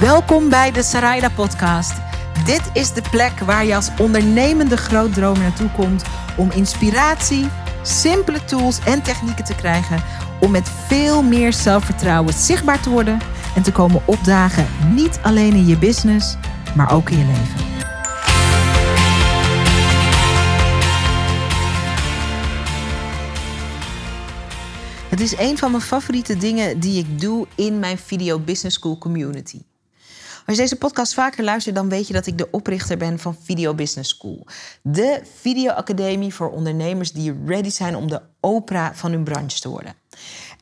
Welkom bij de Saraida Podcast. Dit is de plek waar je als ondernemende grootdromer naartoe komt om inspiratie, simpele tools en technieken te krijgen om met veel meer zelfvertrouwen zichtbaar te worden en te komen opdagen, niet alleen in je business, maar ook in je leven. Het is een van mijn favoriete dingen die ik doe in mijn Video Business School community. Als je deze podcast vaker luistert, dan weet je dat ik de oprichter ben van Video Business School. De videoacademie voor ondernemers die ready zijn om de Oprah van hun branche te worden.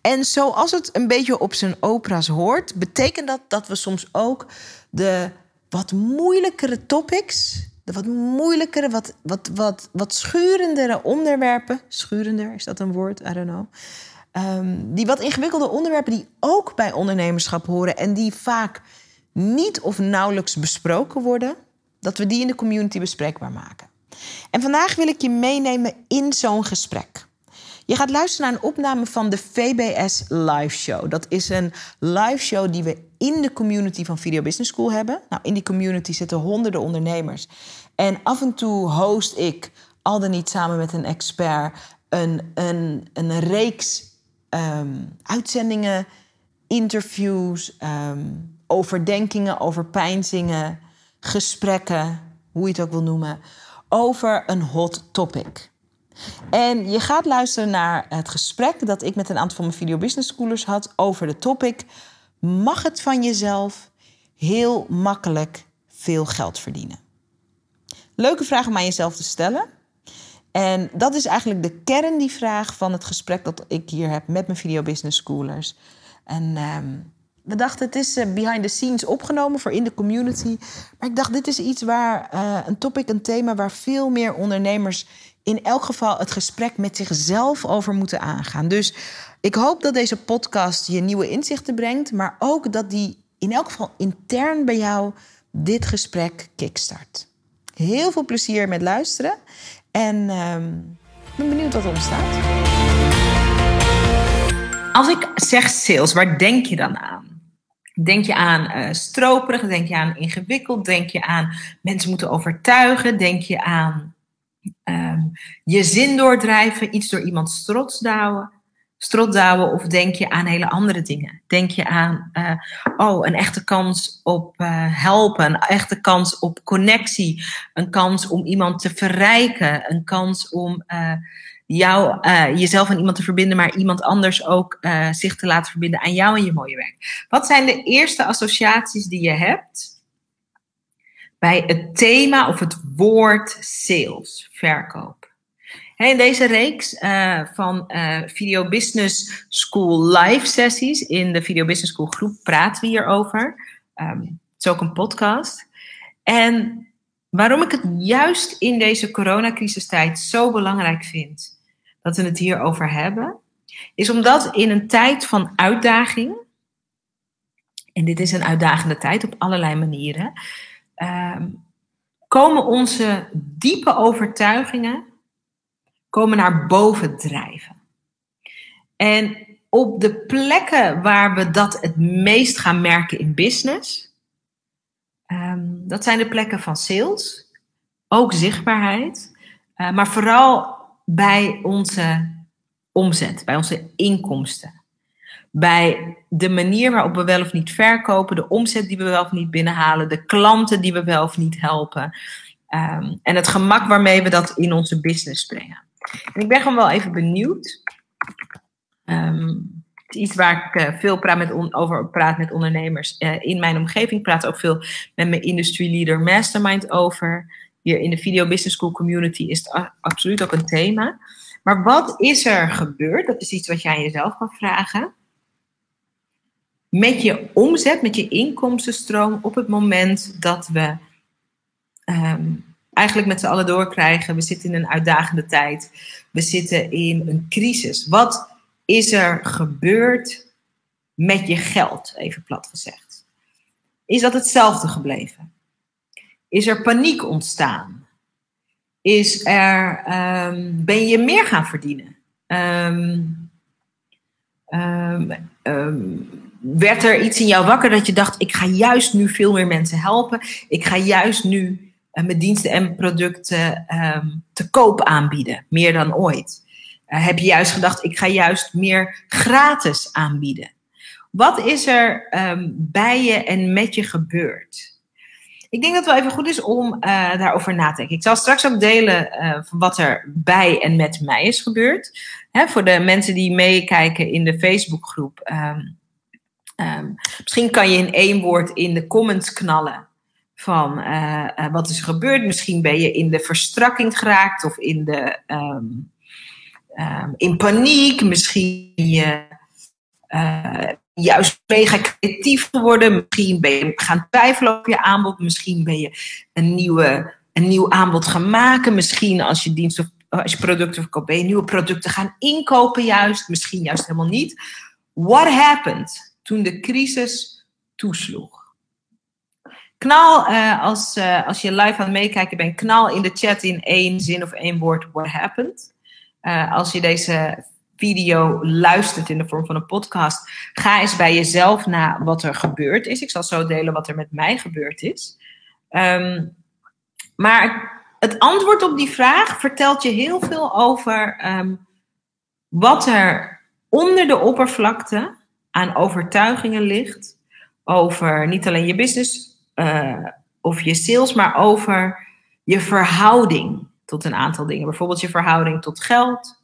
En zoals het een beetje op zijn Oprah's hoort, betekent dat dat we soms ook de wat moeilijkere topics, de wat moeilijkere, wat, wat, wat, wat schurendere onderwerpen, schurender, is dat een woord? I don't know. Ehm, die wat ingewikkelde onderwerpen die ook bij ondernemerschap horen en die vaak niet of nauwelijks besproken worden, dat we die in de community bespreekbaar maken. En vandaag wil ik je meenemen in zo'n gesprek. Je gaat luisteren naar een opname van de VBS Live Show. Dat is een live show die we in de community van Video Business School hebben. Nou, in die community zitten honderden ondernemers. En af en toe host ik, al dan niet samen met een expert, een, een, een reeks ehm, uitzendingen, interviews, um, overdenkingen, overpeinzingen, gesprekken, hoe je het ook wil noemen, over een hot topic. En je gaat luisteren naar het gesprek dat ik met een aantal van mijn video business schoolers had over de topic: mag het van jezelf heel makkelijk veel geld verdienen? Leuke vraag om aan jezelf te stellen. En dat is eigenlijk de kern, die vraag van het gesprek dat ik hier heb met mijn video business schoolers. En ehm, we dachten, het is eh, behind the scenes opgenomen voor in de community. Maar ik dacht, dit is iets waar uh, een topic, een thema waar veel meer ondernemers in elk geval het gesprek met zichzelf over moeten aangaan. Dus ik hoop dat deze podcast je nieuwe inzichten brengt, maar ook dat die in elk geval intern bij jou dit gesprek kickstart. Heel veel plezier met luisteren en uh, ik ben benieuwd wat er ontstaat. Als ik zeg sales, waar denk je dan aan? Denk je aan uh, stroperig? Denk je aan ingewikkeld? Denk je aan mensen moeten overtuigen? Denk je aan um, je zin doordrijven? Iets door iemand strotdouwen? Strotdouwen? Of denk je aan hele andere dingen? Denk je aan, uh, oh, een echte kans op uh, helpen, een echte kans op connectie, een kans om iemand te verrijken, een kans om jou, uh, jezelf aan iemand te verbinden, maar iemand anders ook uh, zich te laten verbinden aan jou en je mooie werk. Wat zijn de eerste associaties die je hebt bij het thema of het woord sales, verkoop? in deze reeks uh, van Video Business School live sessies in de Video Business School groep praten we hierover. Um, het is ook een podcast. En waarom ik het juist in deze coronacrisistijd zo belangrijk vind dat we het hierover hebben, is omdat in een tijd van uitdaging, en dit is een uitdagende tijd op allerlei manieren, uh, komen onze diepe overtuigingen komen naar boven drijven. En op de plekken waar we dat het meest gaan merken in business, um, dat zijn de plekken van sales, ook zichtbaarheid, uh, maar vooral bij onze omzet, bij onze inkomsten. Bij de manier waarop we wel of niet verkopen, de omzet die we wel of niet binnenhalen, de klanten die we wel of niet helpen. Um, en het gemak waarmee we dat in onze business brengen. En ik ben gewoon wel even benieuwd. Um, iets waar ik uh, veel praat met on, over praat met ondernemers uh, in mijn omgeving. Ik praat ook veel met mijn industry leader mastermind over hier in de Video Business School community is het absoluut ook een thema. Maar wat is er gebeurd? Dat is iets wat jij jezelf kan vragen. Met je omzet, met je inkomstenstroom op het moment dat we um, eigenlijk met z'n allen doorkrijgen. We zitten in een uitdagende tijd. We zitten in een crisis. Wat is er gebeurd met je geld, even plat gezegd? Is dat hetzelfde gebleven? Is er paniek ontstaan? Is er, um, ben je meer gaan verdienen? Um, um, werd er iets in jou wakker dat je dacht: ik ga juist nu veel meer mensen helpen. Ik ga juist nu uh, mijn diensten en producten ehm, te koop aanbieden, meer dan ooit. Uh, heb je juist gedacht: ik ga juist meer gratis aanbieden. Wat is er bij je en met je gebeurd? Ik denk dat het wel even goed is om uh, daarover na te denken. Ik zal straks ook delen uh, wat er bij en met mij is gebeurd. Hè, voor de mensen die meekijken in de Facebookgroep. Um, um, misschien kan je in één woord in de comments knallen van uh, wat is er gebeurd. Misschien ben je in de verstrakking geraakt of in, de, um, in paniek. Misschien je juist mega creatief geworden. Misschien ben je gaan twijfelen op je aanbod. Misschien ben je een, nieuwe, een nieuw aanbod gaan maken. Misschien als je dienst of als je producten verkoopt, ben je nieuwe producten gaan inkopen juist. Misschien juist helemaal niet. What happened toen de crisis toesloeg? Knal, uh, als, uh, als je live aan het meekijken bent, knal in de chat in één zin of één woord what happened. Uh, als je deze video luistert in de vorm van een podcast, ga eens bij jezelf na wat er gebeurd is. Ik zal zo delen wat er met mij gebeurd is. Um, maar het antwoord op die vraag vertelt je heel veel over um, wat er onder de oppervlakte aan overtuigingen ligt. Over niet alleen je business uh, of je sales, maar over je verhouding tot een aantal dingen. Bijvoorbeeld je verhouding tot geld,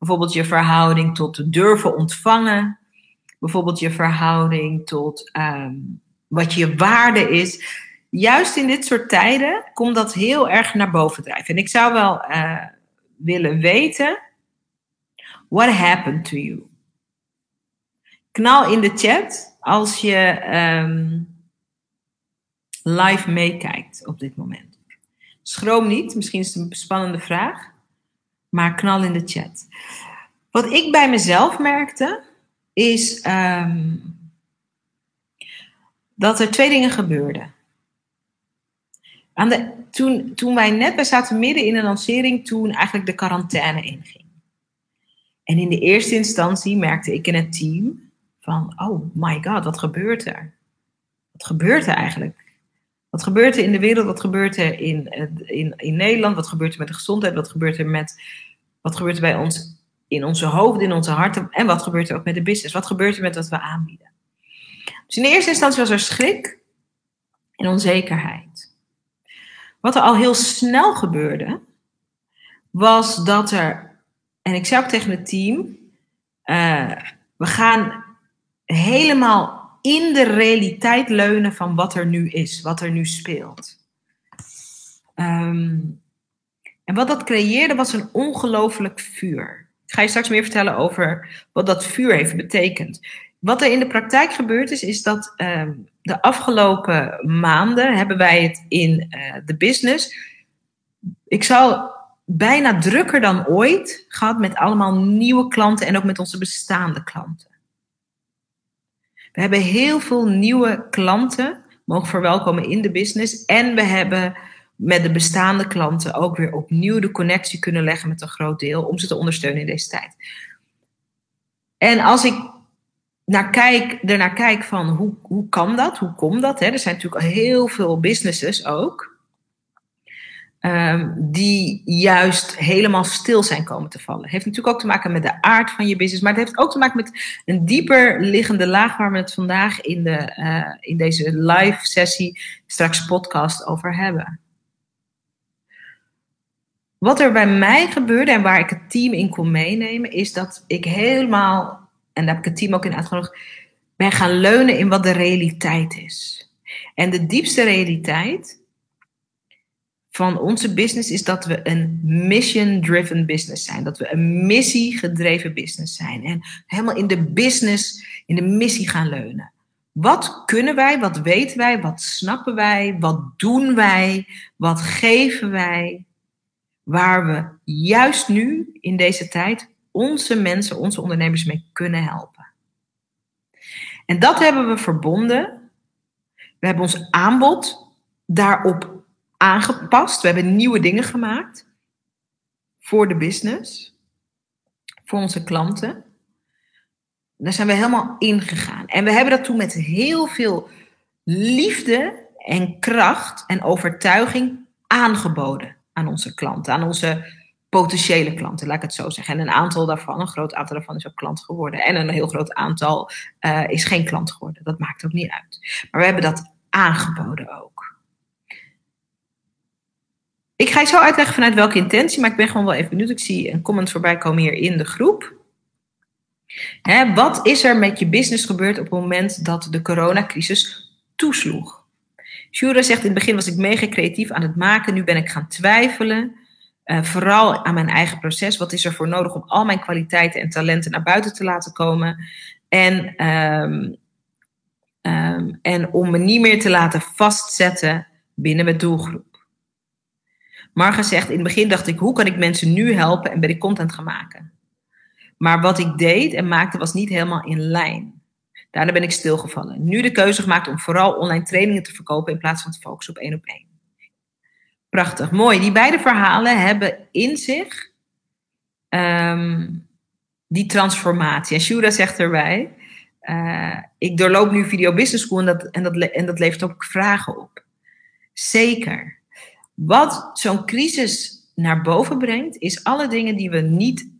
Bijvoorbeeld je verhouding tot durven ontvangen. Bijvoorbeeld je verhouding tot um, wat je waarde is. Juist in dit soort tijden komt dat heel erg naar boven drijven. En ik zou wel uh, willen weten: what happened to you? Knal in de chat als je um, live meekijkt op dit moment. Schroom niet, misschien is het een spannende vraag maar knal in de chat. Wat ik bij mezelf merkte, is um, dat er twee dingen gebeurden. Aan de, toen, toen wij net, we zaten midden in een lancering, toen eigenlijk de quarantaine inging. En in de eerste instantie merkte ik in het team van, oh my god, wat gebeurt er? Wat gebeurt er eigenlijk? Wat gebeurt er in de wereld? Wat gebeurt er in, in, in Nederland? Wat gebeurt er met de gezondheid? Wat gebeurt er met wat gebeurt er bij ons in onze hoofden, in onze harten? En wat gebeurt er ook met de business? Wat gebeurt er met wat we aanbieden? Dus in de eerste instantie was er schrik en onzekerheid. Wat er al heel snel gebeurde, was dat er, en ik zei ook tegen het team, uh, we gaan helemaal in de realiteit leunen van wat er nu is, wat er nu speelt. Um, en wat dat creëerde was een ongelooflijk vuur. Ik ga je straks meer vertellen over wat dat vuur heeft betekend. Wat er in de praktijk gebeurd is, is dat uh, de afgelopen maanden hebben wij het in uh, de business. Ik zou bijna drukker dan ooit gehad met allemaal nieuwe klanten en ook met onze bestaande klanten. We hebben heel veel nieuwe klanten mogen verwelkomen in de business. En we hebben met de bestaande klanten ook weer opnieuw de connectie kunnen leggen met een groot deel om ze te ondersteunen in deze tijd. En als ik naar kijk, ernaar kijk van hoe, hoe kan dat, hoe komt dat? Hè? Er zijn natuurlijk heel veel businesses ook. Um, die juist helemaal stil zijn komen te vallen. Heeft natuurlijk ook te maken met de aard van je business, maar het heeft ook te maken met een dieper liggende laag waar we het vandaag in, de, uh, in deze live sessie, straks podcast over hebben. Wat er bij mij gebeurde en waar ik het team in kon meenemen, is dat ik helemaal, en daar heb ik het team ook in uitgenodigd, ben gaan leunen in wat de realiteit is. En de diepste realiteit van onze business is dat we een mission-driven business zijn. Dat we een missie-gedreven business zijn. En helemaal in de business, in de missie gaan leunen. Wat kunnen wij, wat weten wij, wat snappen wij, wat doen wij, wat geven wij? waar we juist nu in deze tijd onze mensen, onze ondernemers mee kunnen helpen. En dat hebben we verbonden. We hebben ons aanbod daarop aangepast. We hebben nieuwe dingen gemaakt voor de business, voor onze klanten. daar zijn we helemaal ingegaan. En we hebben dat toen met heel veel liefde en kracht en overtuiging aangeboden aan onze klanten, aan onze potentiële klanten, laat ik het zo zeggen. En een aantal daarvan, een groot aantal daarvan is ook klant geworden. En een heel groot aantal uh, is geen klant geworden. Dat maakt ook niet uit. Maar we hebben dat aangeboden ook. Ik ga je zo uitleggen vanuit welke intentie, maar ik ben gewoon wel even benieuwd. Ik zie een comment voorbij komen hier in de groep. Hè, wat is er met je business gebeurd op het moment dat de coronacrisis toesloeg? Shura zegt in het begin was ik mega creatief aan het maken, nu ben ik gaan twijfelen. Uh, vooral aan mijn eigen proces. Wat is er voor nodig om al mijn kwaliteiten en talenten naar buiten te laten komen? En, um, um, en om me niet meer te laten vastzetten binnen mijn doelgroep. Marga zegt, in het begin dacht ik, hoe kan ik mensen nu helpen en ben ik content gaan maken? Maar wat ik deed en maakte was niet helemaal in lijn. Daarna ben ik stilgevallen. Nu de keuze gemaakt om vooral online trainingen te verkopen in plaats van te focussen op één op één. Prachtig, mooi. Die beide verhalen hebben in zich um, die transformatie. En Shura zegt erbij, uh, ik doorloop nu Video Business School en dat, en, dat, en dat levert ook vragen op. Zeker. Wat zo'n crisis naar boven brengt, is alle dingen die we niet,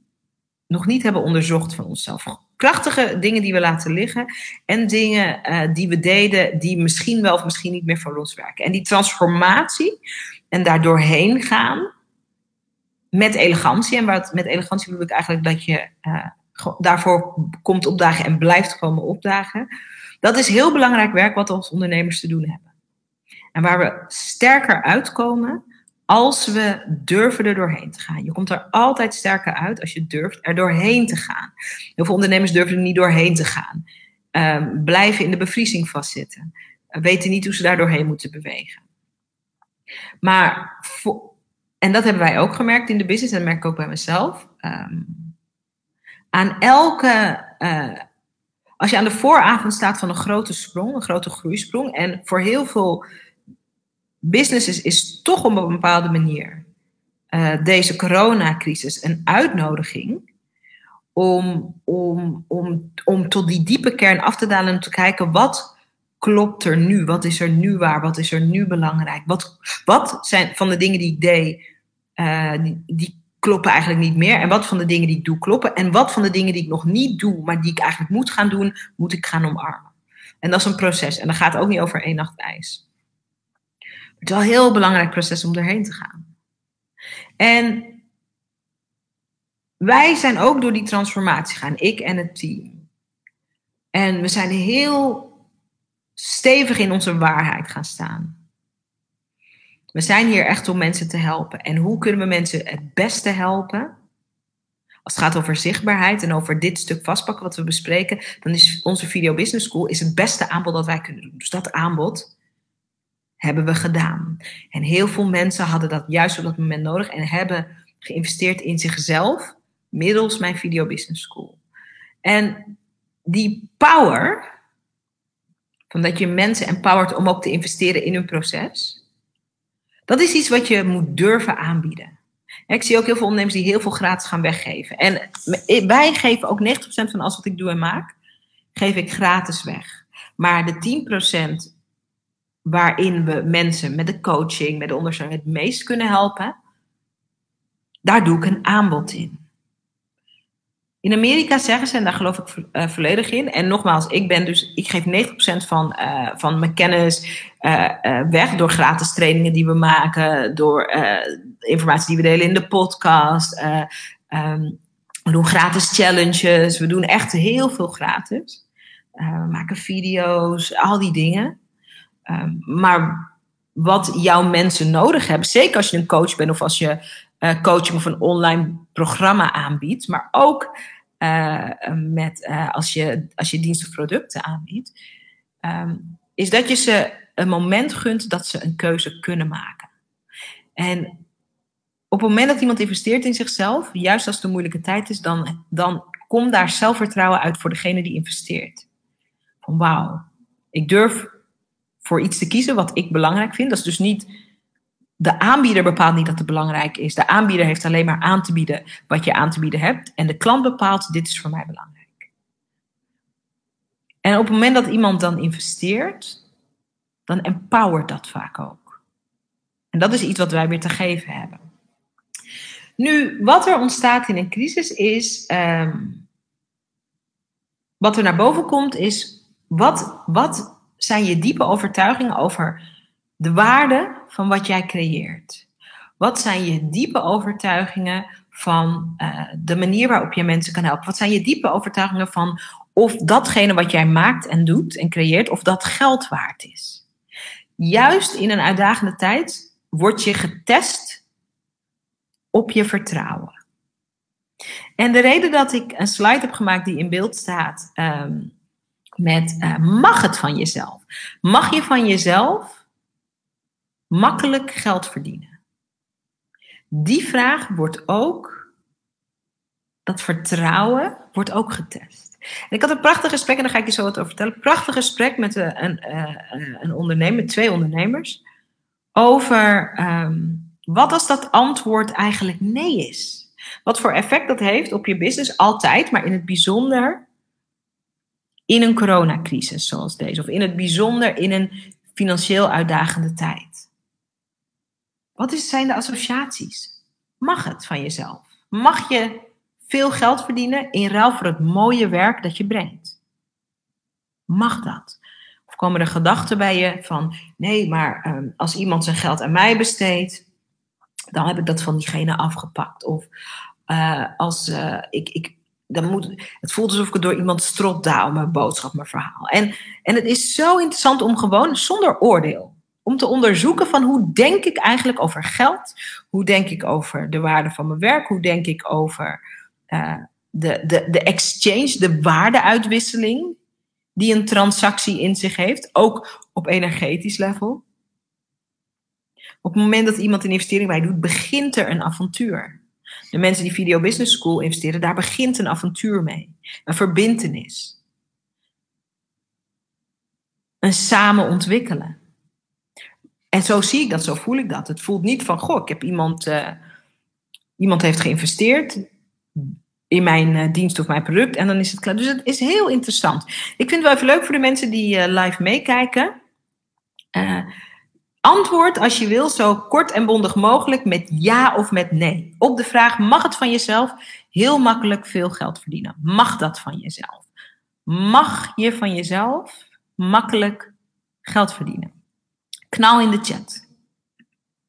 nog niet hebben onderzocht van onszelf. Krachtige dingen die we laten liggen en dingen uh, die we deden die misschien wel of misschien niet meer voor ons werken. En die transformatie, en daar doorheen gaan met elegantie. En wat, met elegantie bedoel ik eigenlijk dat je uh, daarvoor komt opdagen en blijft komen opdagen. Dat is heel belangrijk werk wat we als ondernemers te doen hebben. En waar we sterker uitkomen als we durven er doorheen te gaan. Je komt er altijd sterker uit als je durft er doorheen te gaan. Heel veel ondernemers durven er niet doorheen te gaan. Um, blijven in de bevriezing vastzitten. Uh, weten niet hoe ze daar doorheen moeten bewegen. Maar, en dat hebben wij ook gemerkt in de business, en dat merk ik ook bij mezelf. Um, aan elke, uh, als je aan de vooravond staat van een grote sprong, een grote groeisprong, en voor heel veel businesses is toch op een bepaalde manier uh, deze coronacrisis een uitnodiging om, om, om, om tot die diepe kern af te dalen en te kijken wat klopt er nu? Wat is er nu waar? Wat is er nu belangrijk? Wat, wat zijn van de dingen die ik deed, uh, die, die, kloppen eigenlijk niet meer? En wat van de dingen die ik doe kloppen? En wat van de dingen die ik nog niet doe, maar die ik eigenlijk moet gaan doen, moet ik gaan omarmen? En dat is een proces. En dat gaat ook niet over één nacht ijs. Het is wel een heel belangrijk proces om erheen te gaan. En wij zijn ook door die transformatie gaan, ik en het team. En we zijn heel stevig in onze waarheid gaan staan. We zijn hier echt om mensen te helpen. En hoe kunnen we mensen het beste helpen? Als het gaat over zichtbaarheid en over dit stuk vastpakken wat we bespreken, dan is onze Video Business School is het beste aanbod dat wij kunnen doen. Dus dat aanbod hebben we gedaan. En heel veel mensen hadden dat juist op dat moment nodig en hebben geïnvesteerd in zichzelf middels mijn Video Business School. En die power, van dat je mensen empowert om ook te investeren in hun proces. Dat is iets wat je moet durven aanbieden. Ik zie ook heel veel ondernemers die heel veel gratis gaan weggeven. En wij geven ook 90% van alles wat ik doe en maak, geef ik gratis weg. Maar de 10% waarin we mensen met de coaching, met de ondersteuning het meest kunnen helpen, daar doe ik een aanbod in. In Amerika zeggen ze, en daar geloof ik uh, volledig in. En nogmaals, ik ben dus, ik geef 90% van, uh, van mijn kennis uh, weg door gratis trainingen die we maken, door informatie die we delen in de podcast. Um, we doen gratis challenges, we doen echt heel veel gratis. we maken video's, al die dingen. Um, maar wat jouw mensen nodig hebben, zeker als je een coach bent of als je uh, coaching of een online programma aanbiedt, maar ook uh, met, uh, als, je, als je dienst of producten aanbiedt, um, is dat je ze een moment gunt dat ze een keuze kunnen maken. En op het moment dat iemand investeert in zichzelf, juist als het een moeilijke tijd is, dan, dan komt daar zelfvertrouwen uit voor degene die investeert. Van wauw, ik durf voor iets te kiezen wat ik belangrijk vind. Dat is dus niet de aanbieder bepaalt niet dat het belangrijk is. De aanbieder heeft alleen maar aan te bieden wat je aan te bieden hebt. En de klant bepaalt, dit is voor mij belangrijk. En op het moment dat iemand dan investeert, dan empowert dat vaak ook. En dat is iets wat wij weer te geven hebben. Nu, wat er ontstaat in een crisis is. Ehm, wat er naar boven komt, is. Wat, wat zijn je diepe overtuigingen over de waarde van wat jij creëert? Wat zijn je diepe overtuigingen van uh, de manier waarop je mensen kan helpen? Wat zijn je diepe overtuigingen van of datgene wat jij maakt en doet en creëert, of dat geld waard is? Juist in een uitdagende tijd word je getest op je vertrouwen. En de reden dat ik een slide heb gemaakt die in beeld staat um, met uh, mag het van jezelf? Mag je van jezelf makkelijk geld verdienen? Die vraag wordt ook, dat vertrouwen wordt ook getest. Ik had een prachtig gesprek, en daar ga ik je zo wat over vertellen. Prachtig gesprek met een, een, een ondernemer, twee ondernemers, over um, wat als dat antwoord eigenlijk nee is. Wat voor effect dat heeft op je business, altijd, maar in het bijzonder in een coronacrisis zoals deze, of in het bijzonder in een financieel uitdagende tijd. Wat zijn de associaties? Mag het van jezelf? Mag je veel geld verdienen in ruil voor het mooie werk dat je brengt? Mag dat? Of komen er gedachten bij je van, nee, maar um, als iemand zijn geld aan mij besteedt, dan heb ik dat van diegene afgepakt. Of uh, als uh, ik, ik dan moet, het voelt alsof ik door iemand strot daal, mijn boodschap, mijn verhaal. En, en het is zo interessant om gewoon zonder oordeel om te onderzoeken van hoe denk ik eigenlijk over geld? Hoe denk ik over de waarde van mijn werk? Hoe denk ik over uh, de, de, de exchange, de waardeuitwisseling die een transactie in zich heeft, ook op energetisch level? Op het moment dat iemand een investering bij doet, begint er een avontuur. De mensen die Video Business School investeren, daar begint een avontuur mee. Een verbintenis. Een samen ontwikkelen. En zo zie ik dat, zo voel ik dat. Het voelt niet van, goh, ik heb iemand, uh, iemand heeft geïnvesteerd in mijn uh, dienst of mijn product en dan is het klaar. Dus het is heel interessant. Ik vind het wel even leuk voor de mensen die uh, live meekijken. Antwoord als je wil zo kort en bondig mogelijk met ja of met nee. Op de vraag, mag het van jezelf heel makkelijk veel geld verdienen? Mag dat van jezelf? Mag je van jezelf makkelijk geld verdienen? Knal in de chat.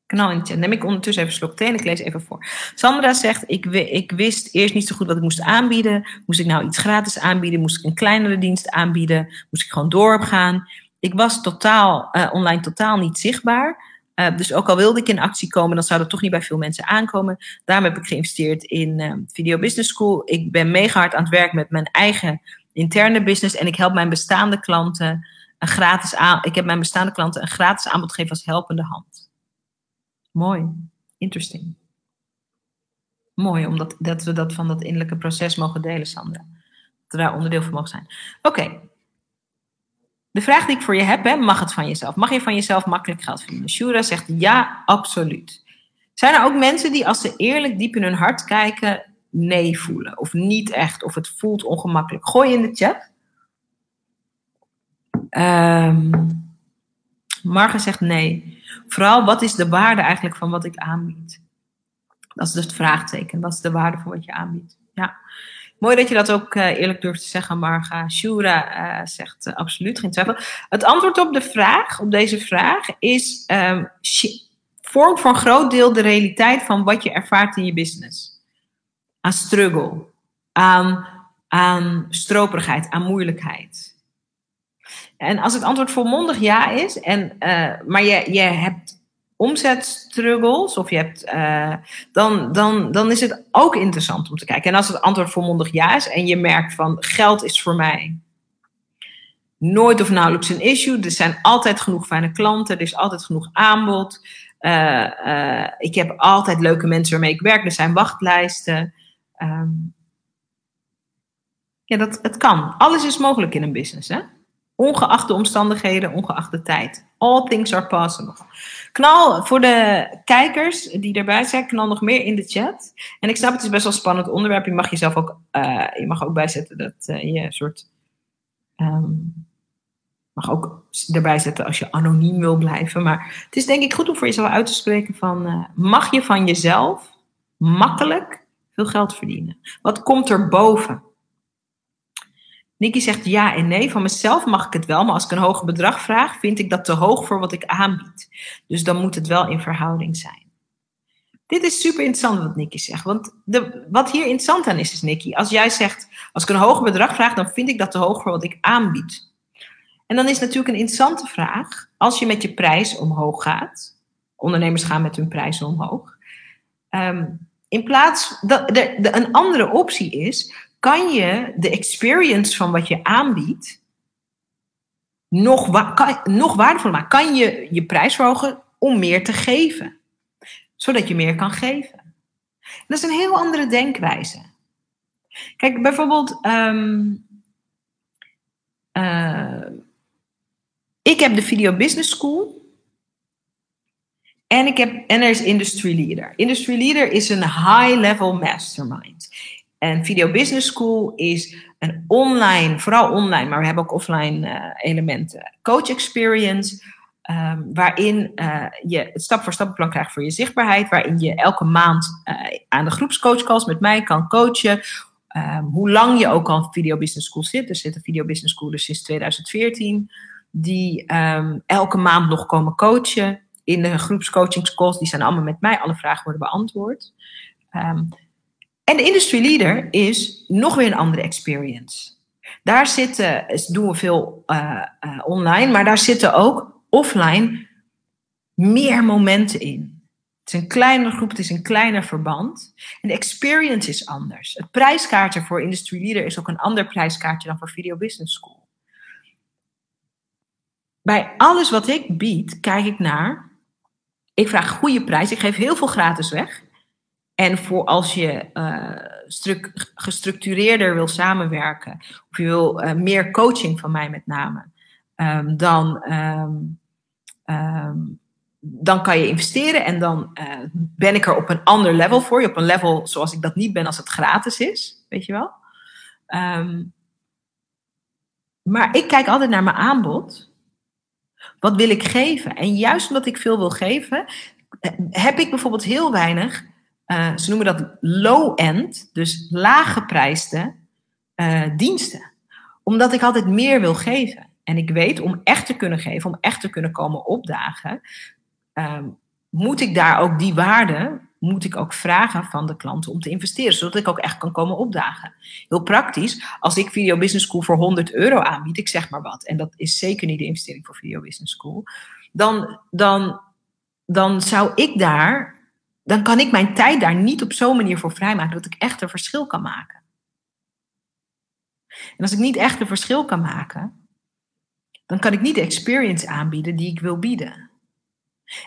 Knal in de chat. Neem ik ondertussen even een slok ik lees even voor. Sandra zegt, ik, ik wist eerst niet zo goed wat ik moest aanbieden. Moest ik nou iets gratis aanbieden? Moest ik een kleinere dienst aanbieden? Moest ik gewoon doorgaan? Ik was totaal, uh, online totaal niet zichtbaar. Uh, dus ook al wilde ik in actie komen, dan zou dat toch niet bij veel mensen aankomen. Daarom heb ik geïnvesteerd in uh, Video Business School. Ik ben mega hard aan het werk met mijn eigen interne business. En ik help mijn bestaande klanten een gratis ik heb mijn bestaande klanten een gratis aanbod gegeven als helpende hand. Mooi, interesting. Mooi, omdat dat we dat van dat innerlijke proces mogen delen, Sandra. Dat we daar onderdeel van mogen zijn. Oké. De vraag die ik voor je heb, hè, mag het van jezelf? Mag je van jezelf makkelijk geld verdienen? Shura zegt ja, absoluut. Zijn er ook mensen die als ze eerlijk diep in hun hart kijken, nee voelen? Of niet echt, of het voelt ongemakkelijk? Gooi in de chat. Um, zegt nee. Vooral, wat is de waarde eigenlijk van wat ik aanbied? Dat is dus het vraagteken. Wat is de waarde van wat je aanbiedt? Ja. Mooi dat je dat ook uh, eerlijk durft te zeggen, Marga. Shura uh, zegt uh, absoluut geen twijfel. Het antwoord op de vraag, op deze vraag, is um, vormt voor een groot deel de realiteit van wat je ervaart in je business. Aan struggle, aan, aan stroperigheid, aan moeilijkheid. En als het antwoord volmondig ja is, en, maar je, je hebt omzetstruggles of je hebt, uh, dan, dan, dan is het ook interessant om te kijken. En als het antwoord volmondig ja is en je merkt van geld is voor mij nooit of nauwelijks een issue, er zijn altijd genoeg fijne klanten, er is altijd genoeg aanbod. Uh, ik heb altijd leuke mensen waarmee ik werk, er zijn wachtlijsten. Um, ja, dat, het kan. Alles is mogelijk in een business, hè? Ongeacht de omstandigheden, ongeacht de tijd. All things are possible. Knal voor de kijkers die erbij zijn, knal nog meer in de chat. En ik snap het is best wel een spannend onderwerp. Je mag jezelf ook, uh, je mag ook bijzetten dat uh, je een soort Um, mag ook erbij zetten als je anoniem wil blijven. Maar het is denk ik goed om voor jezelf uit te spreken van... Uh, mag je van jezelf makkelijk veel geld verdienen? Wat komt er boven? Nicky zegt ja en nee. Van mezelf mag ik het wel, maar als ik een hoger bedrag vraag, vind ik dat te hoog voor wat ik aanbied. Dus dan moet het wel in verhouding zijn. Dit is super interessant wat Nicky zegt. Want de, wat hier interessant aan is, is Nicky, als jij zegt, als ik een hoger bedrag vraag, dan vind ik dat te hoog voor wat ik aanbied. En dan is natuurlijk een interessante vraag, als je met je prijs omhoog gaat, ondernemers gaan met hun prijzen omhoog, um, in plaats, dat, de, een andere optie is, kan je de experience van wat je aanbiedt nog, wa nog waardevoller maken? Kan je je prijs verhogen om meer te geven? Zodat je meer kan geven. En dat is een heel andere denkwijze. Kijk, bijvoorbeeld, um, uh, ik heb de Video Business School. En, ik heb, en er is Industry Leader. Industry Leader is een high-level mastermind. En Video Business School is een online, vooral online, maar we hebben ook offline uh, elementen. Coach experience, um, waarin uh, je het stap voor stap plan krijgt voor je zichtbaarheid. Waarin je elke maand uh, aan de groepscoachcalls met mij kan coachen. Um, hoe lang je ook al Video Business School zit. Er zit een Video Business School dus sinds 2014 die um, elke maand nog komen coachen in de groepscoachingscalls. Die zijn allemaal met mij, alle vragen worden beantwoord. Um, en de industry leader is nog weer een andere experience. Daar zitten, doen we veel uh, uh, online, maar daar zitten ook offline meer momenten in. Het is een kleinere groep, het is een kleiner verband. En de experience is anders. Het prijskaartje voor industry leader is ook een ander prijskaartje dan voor Video Business School bij alles wat ik bied, kijk ik naar. Ik vraag goede prijs. Ik geef heel veel gratis weg. En voor als je uh, gestructureerder wil samenwerken, of je wil uh, meer coaching van mij met name, um, dan, um, um, dan kan je investeren en dan uh, ben ik er op een ander level voor je. Op een level zoals ik dat niet ben als het gratis is, weet je wel. maar ik kijk altijd naar mijn aanbod. Wat wil ik geven? En juist omdat ik veel wil geven, heb ik bijvoorbeeld heel weinig, uh, ze noemen dat low-end, dus laaggeprijsde uh, diensten. Omdat ik altijd meer wil geven. En ik weet, om echt te kunnen geven, om echt te kunnen komen opdagen, uh, moet ik daar ook die waarde moet ik ook vragen van de klanten om te investeren, zodat ik ook echt kan komen opdagen. Heel praktisch, als ik Video Business School voor 100 euro aanbied, ik zeg maar wat, en dat is zeker niet de investering voor Video Business School, dan, dan, dan zou ik daar, dan kan ik mijn tijd daar niet op zo'n manier voor vrijmaken dat ik echt een verschil kan maken. En als ik niet echt een verschil kan maken, dan kan ik niet de experience aanbieden die ik wil bieden.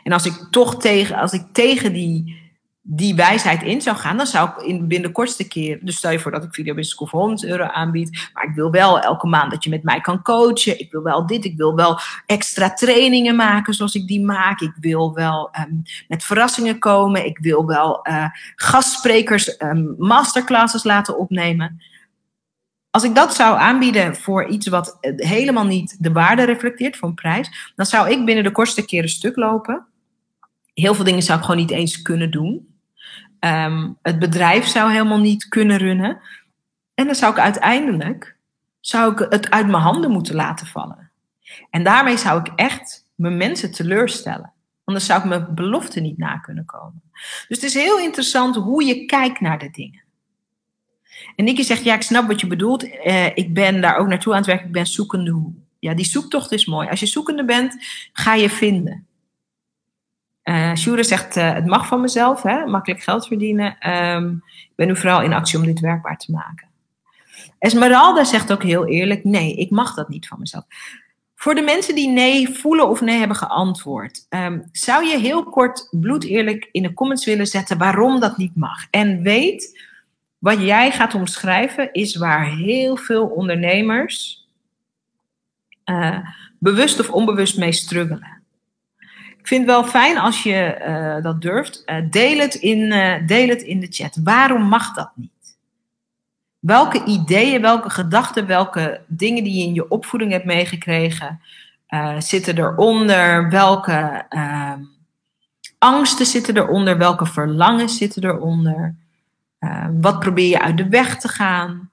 En als ik toch tegen, als ik tegen die, die wijsheid in zou gaan, dan zou ik in, binnen de kortste keer, dus stel je voor dat ik Video Business School voor 100 euro aanbied, maar ik wil wel elke maand dat je met mij kan coachen, ik wil wel dit, ik wil wel extra trainingen maken zoals ik die maak, ik wil wel um, met verrassingen komen, ik wil wel uh, gastsprekers um, masterclasses laten opnemen. Als ik dat zou aanbieden voor iets wat helemaal niet de waarde reflecteert een prijs, dan zou ik binnen de kortste keer een stuk lopen. Heel veel dingen zou ik gewoon niet eens kunnen doen. Um, het bedrijf zou helemaal niet kunnen runnen. En dan zou ik uiteindelijk zou ik het uit mijn handen moeten laten vallen. En daarmee zou ik echt mijn mensen teleurstellen. Anders zou ik mijn belofte niet na kunnen komen. Dus het is heel interessant hoe je kijkt naar de dingen. En Nicky zegt, ja, ik snap wat je bedoelt. Uh, ik ben daar ook naartoe aan het werken. Ik ben zoekende hoe. Ja, die zoektocht is mooi. Als je zoekende bent, ga je vinden. Uh, Shure zegt, uh, het mag van mezelf, hè? makkelijk geld verdienen. Um, ik ben nu vooral in actie om dit werkbaar te maken. Esmeralda zegt ook heel eerlijk, nee, ik mag dat niet van mezelf. Voor de mensen die nee voelen of nee hebben geantwoord, um, zou je heel kort bloed eerlijk in de comments willen zetten waarom dat niet mag? En weet, wat jij gaat omschrijven is waar heel veel ondernemers uh, bewust of onbewust mee struggelen. Ik vind het wel fijn als je uh, dat durft. Uh, deel, het in, uh, deel het in de chat. Waarom mag dat niet? welke ideeën, welke gedachten, welke dingen die je in je opvoeding hebt meegekregen, zitten eronder? Welke uh, angsten zitten eronder? Welke verlangens zitten eronder? Uh, wat probeer je uit de weg te gaan?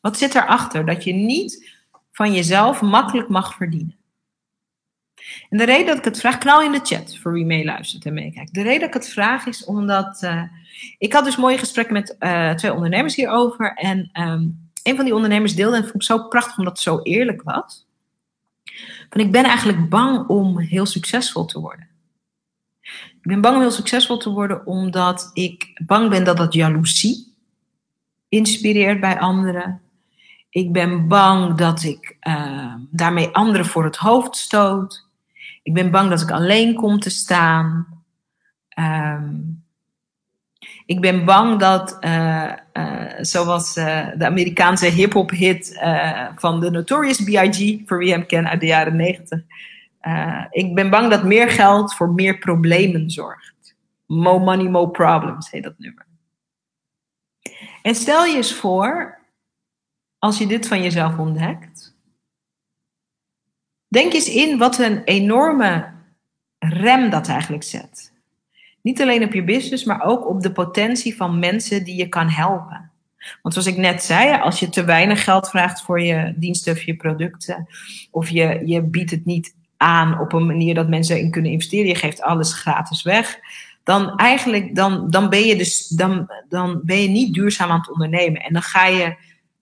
Wat zit erachter dat je niet van jezelf makkelijk mag verdienen? En de reden dat ik het vraag, knal in de chat voor wie meeluistert en meekijkt. De reden dat ik het vraag is omdat uh, ik had dus mooie gesprekken met uh, twee ondernemers hierover. En um, een van die ondernemers deelde, en vond ik zo prachtig omdat het zo eerlijk was. Van ik ben eigenlijk bang om heel succesvol te worden. Ik ben bang om heel succesvol te worden omdat ik bang ben dat dat jaloezie inspireert bij anderen. Ik ben bang dat ik uh, daarmee anderen voor het hoofd stoot. Ik ben bang dat ik alleen kom te staan. Um, ik ben bang dat, uh, uh, zoals uh, de Amerikaanse hip-hop hit van de Notorious B.I.G., voor wie hem kent uit de jaren 90. ik ben bang dat meer geld voor meer problemen zorgt. More money, more problems heet dat nummer. En stel je eens voor, als je dit van jezelf ontdekt, denk eens in wat een enorme rem dat eigenlijk zet. Niet alleen op je business, maar ook op de potentie van mensen die je kan helpen. Want zoals ik net zei, als je te weinig geld vraagt voor je diensten of je producten, of je, je biedt het niet aan op een manier dat mensen in kunnen investeren, je geeft alles gratis weg, dan eigenlijk dan, dan ben je dus dan, dan ben je niet duurzaam aan het ondernemen. En dan ga je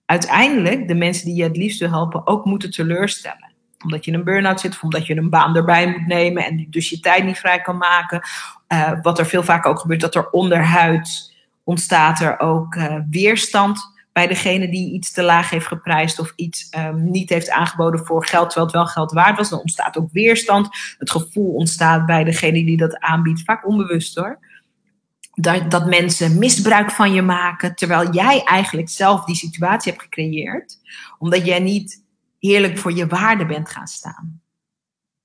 uiteindelijk de mensen die je het liefst wil helpen ook moeten teleurstellen omdat je in een burn-out zit of omdat je een baan erbij moet nemen en dus je tijd niet vrij kan maken. Uh, wat er veel vaker ook gebeurt, dat er onderhuid ontstaat er ook uh, weerstand bij degene die iets te laag heeft geprijsd of iets um, niet heeft aangeboden voor geld, terwijl het wel geld waard was. Dan ontstaat ook weerstand. Het gevoel ontstaat bij degene die dat aanbiedt, vaak onbewust hoor. Dat, dat mensen misbruik van je maken, terwijl jij eigenlijk zelf die situatie hebt gecreëerd, omdat jij niet heerlijk voor je waarde bent gaan staan.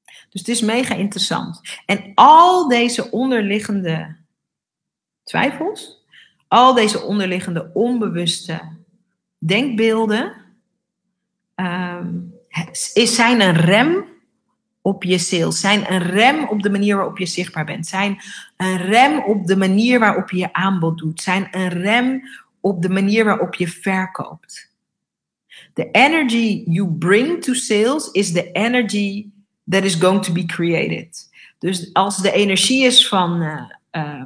Dus het is mega interessant. En al deze onderliggende twijfels, al deze onderliggende onbewuste denkbeelden, um, zijn een rem op je sales, zijn een rem op de manier waarop je zichtbaar bent, zijn een rem op de manier waarop je je aanbod doet, zijn een rem op de manier waarop je verkoopt. The energy you bring to sales is the energy that is going to be created. Dus als de energie is van. Uh, uh,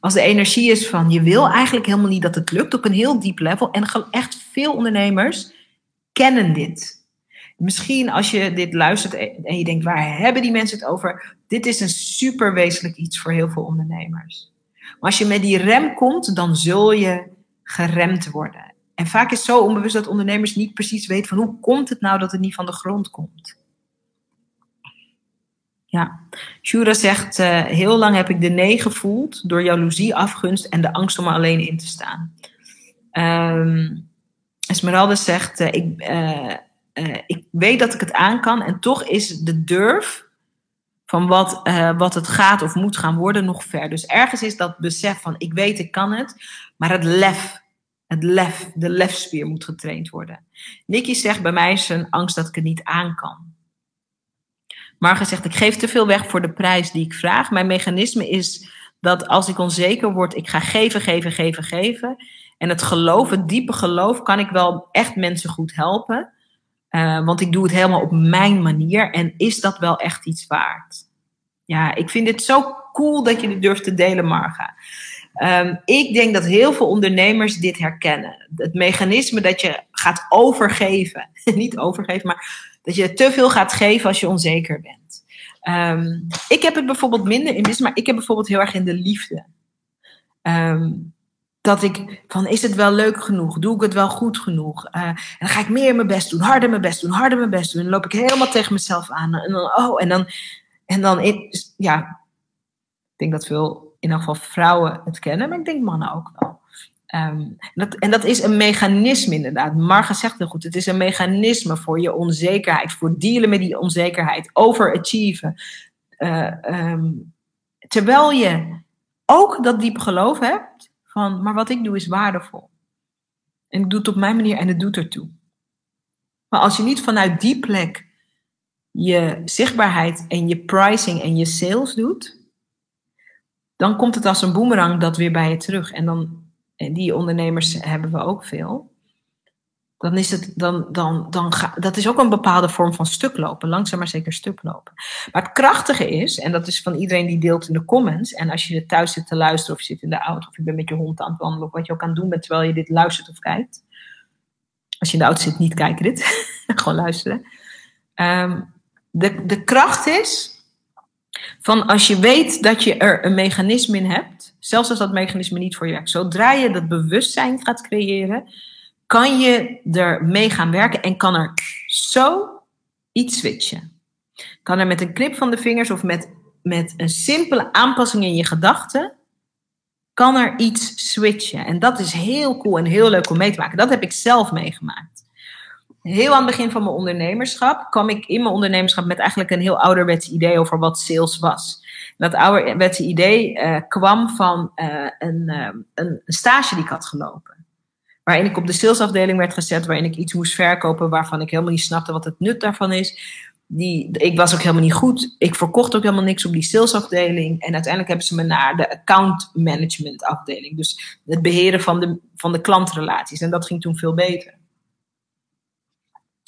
als de energie is van je wil eigenlijk helemaal niet dat het lukt op een heel diep level. En echt veel ondernemers kennen dit. Misschien als je dit luistert en je denkt, waar hebben die mensen het over? Dit is een super wezenlijk iets voor heel veel ondernemers. Maar als je met die rem komt, dan zul je geremd worden. En vaak is zo onbewust dat ondernemers niet precies weten van hoe komt het nou dat het niet van de grond komt. Ja, Shura zegt, uh, heel lang heb ik de nee gevoeld door jaloezie, afgunst en de angst om er alleen in te staan. Um, Esmeralda zegt, uh, ik, uh, ik weet dat ik het aan kan en toch is de durf van wat, wat het gaat of moet gaan worden nog ver. Dus ergens is dat besef van ik weet ik kan het, maar het lef het lef, de lefspier moet getraind worden. Nicky zegt, bij mij is een angst dat ik het niet aan kan. Marga zegt, ik geef te veel weg voor de prijs die ik vraag. Mijn mechanisme is dat als ik onzeker word, ik ga geven, geven, geven, geven. En het geloof, het diepe geloof, kan ik wel echt mensen goed helpen. Uh, want ik doe het helemaal op mijn manier. En is dat wel echt iets waard? Ja, ik vind het zo cool dat je dit durft te delen, Marga. Um, ik denk dat heel veel ondernemers dit herkennen. Het mechanisme dat je gaat overgeven, niet overgeven, maar dat je te veel gaat geven als je onzeker bent. Um, ik heb het bijvoorbeeld minder in business, maar ik heb bijvoorbeeld heel erg in de liefde. Um, dat ik van, is het wel leuk genoeg? Doe ik het wel goed genoeg? Uh, en dan ga ik meer mijn best doen, harder mijn best doen, harder mijn best doen. En dan loop ik helemaal tegen mezelf aan. En dan, oh, en dan, en dan ja, ik denk dat veel in elk geval vrouwen het kennen, maar ik denk mannen ook wel. Um, dat, en dat is een mechanisme inderdaad. Marga zegt heel goed, het is een mechanisme voor je onzekerheid, voor dealen met die onzekerheid, overachieven. Uh, terwijl je ook dat diepe geloof hebt van, maar wat ik doe is waardevol. En ik doe het op mijn manier en het doet ertoe. Maar als je niet vanuit die plek je zichtbaarheid en je pricing en je sales doet, dan komt het als een boemerang dat weer bij je terug. En dan, en die ondernemers hebben we ook veel. Dan is het, dan, dan, dan ga, dat is ook een bepaalde vorm van stuklopen. Langzaam maar zeker stuklopen. Maar het krachtige is, en dat is van iedereen die deelt in de comments. En als je thuis zit te luisteren, of je zit in de auto, of je bent met je hond aan het wandelen, of wat je ook aan het doen bent terwijl je dit luistert of kijkt. Als je in de auto zit, niet kijken dit. Gewoon luisteren. Um, de, de kracht is van als je weet dat je er een mechanisme in hebt, zelfs als dat mechanisme niet voor je werkt, zodra je dat bewustzijn gaat creëren, kan je er mee gaan werken en kan er zo iets switchen. Kan er met een knip van de vingers of met, met een simpele aanpassing in je gedachten, kan er iets switchen. En dat is heel cool en heel leuk om mee te maken. Dat heb ik zelf meegemaakt heel aan het begin van mijn ondernemerschap kwam ik in mijn ondernemerschap met eigenlijk een heel ouderwets idee over wat sales was. dat ouderwetse idee uh, kwam van uh, een, uh, een stage die ik had gelopen. Waarin ik op de salesafdeling werd gezet, waarin ik iets moest verkopen waarvan ik helemaal niet snapte wat het nut daarvan is. Die, ik was ook helemaal niet goed. Ik verkocht ook helemaal niks op die salesafdeling. En uiteindelijk hebben ze me naar de account management afdeling. Dus het beheren van de, van de klantrelaties. En dat ging toen veel beter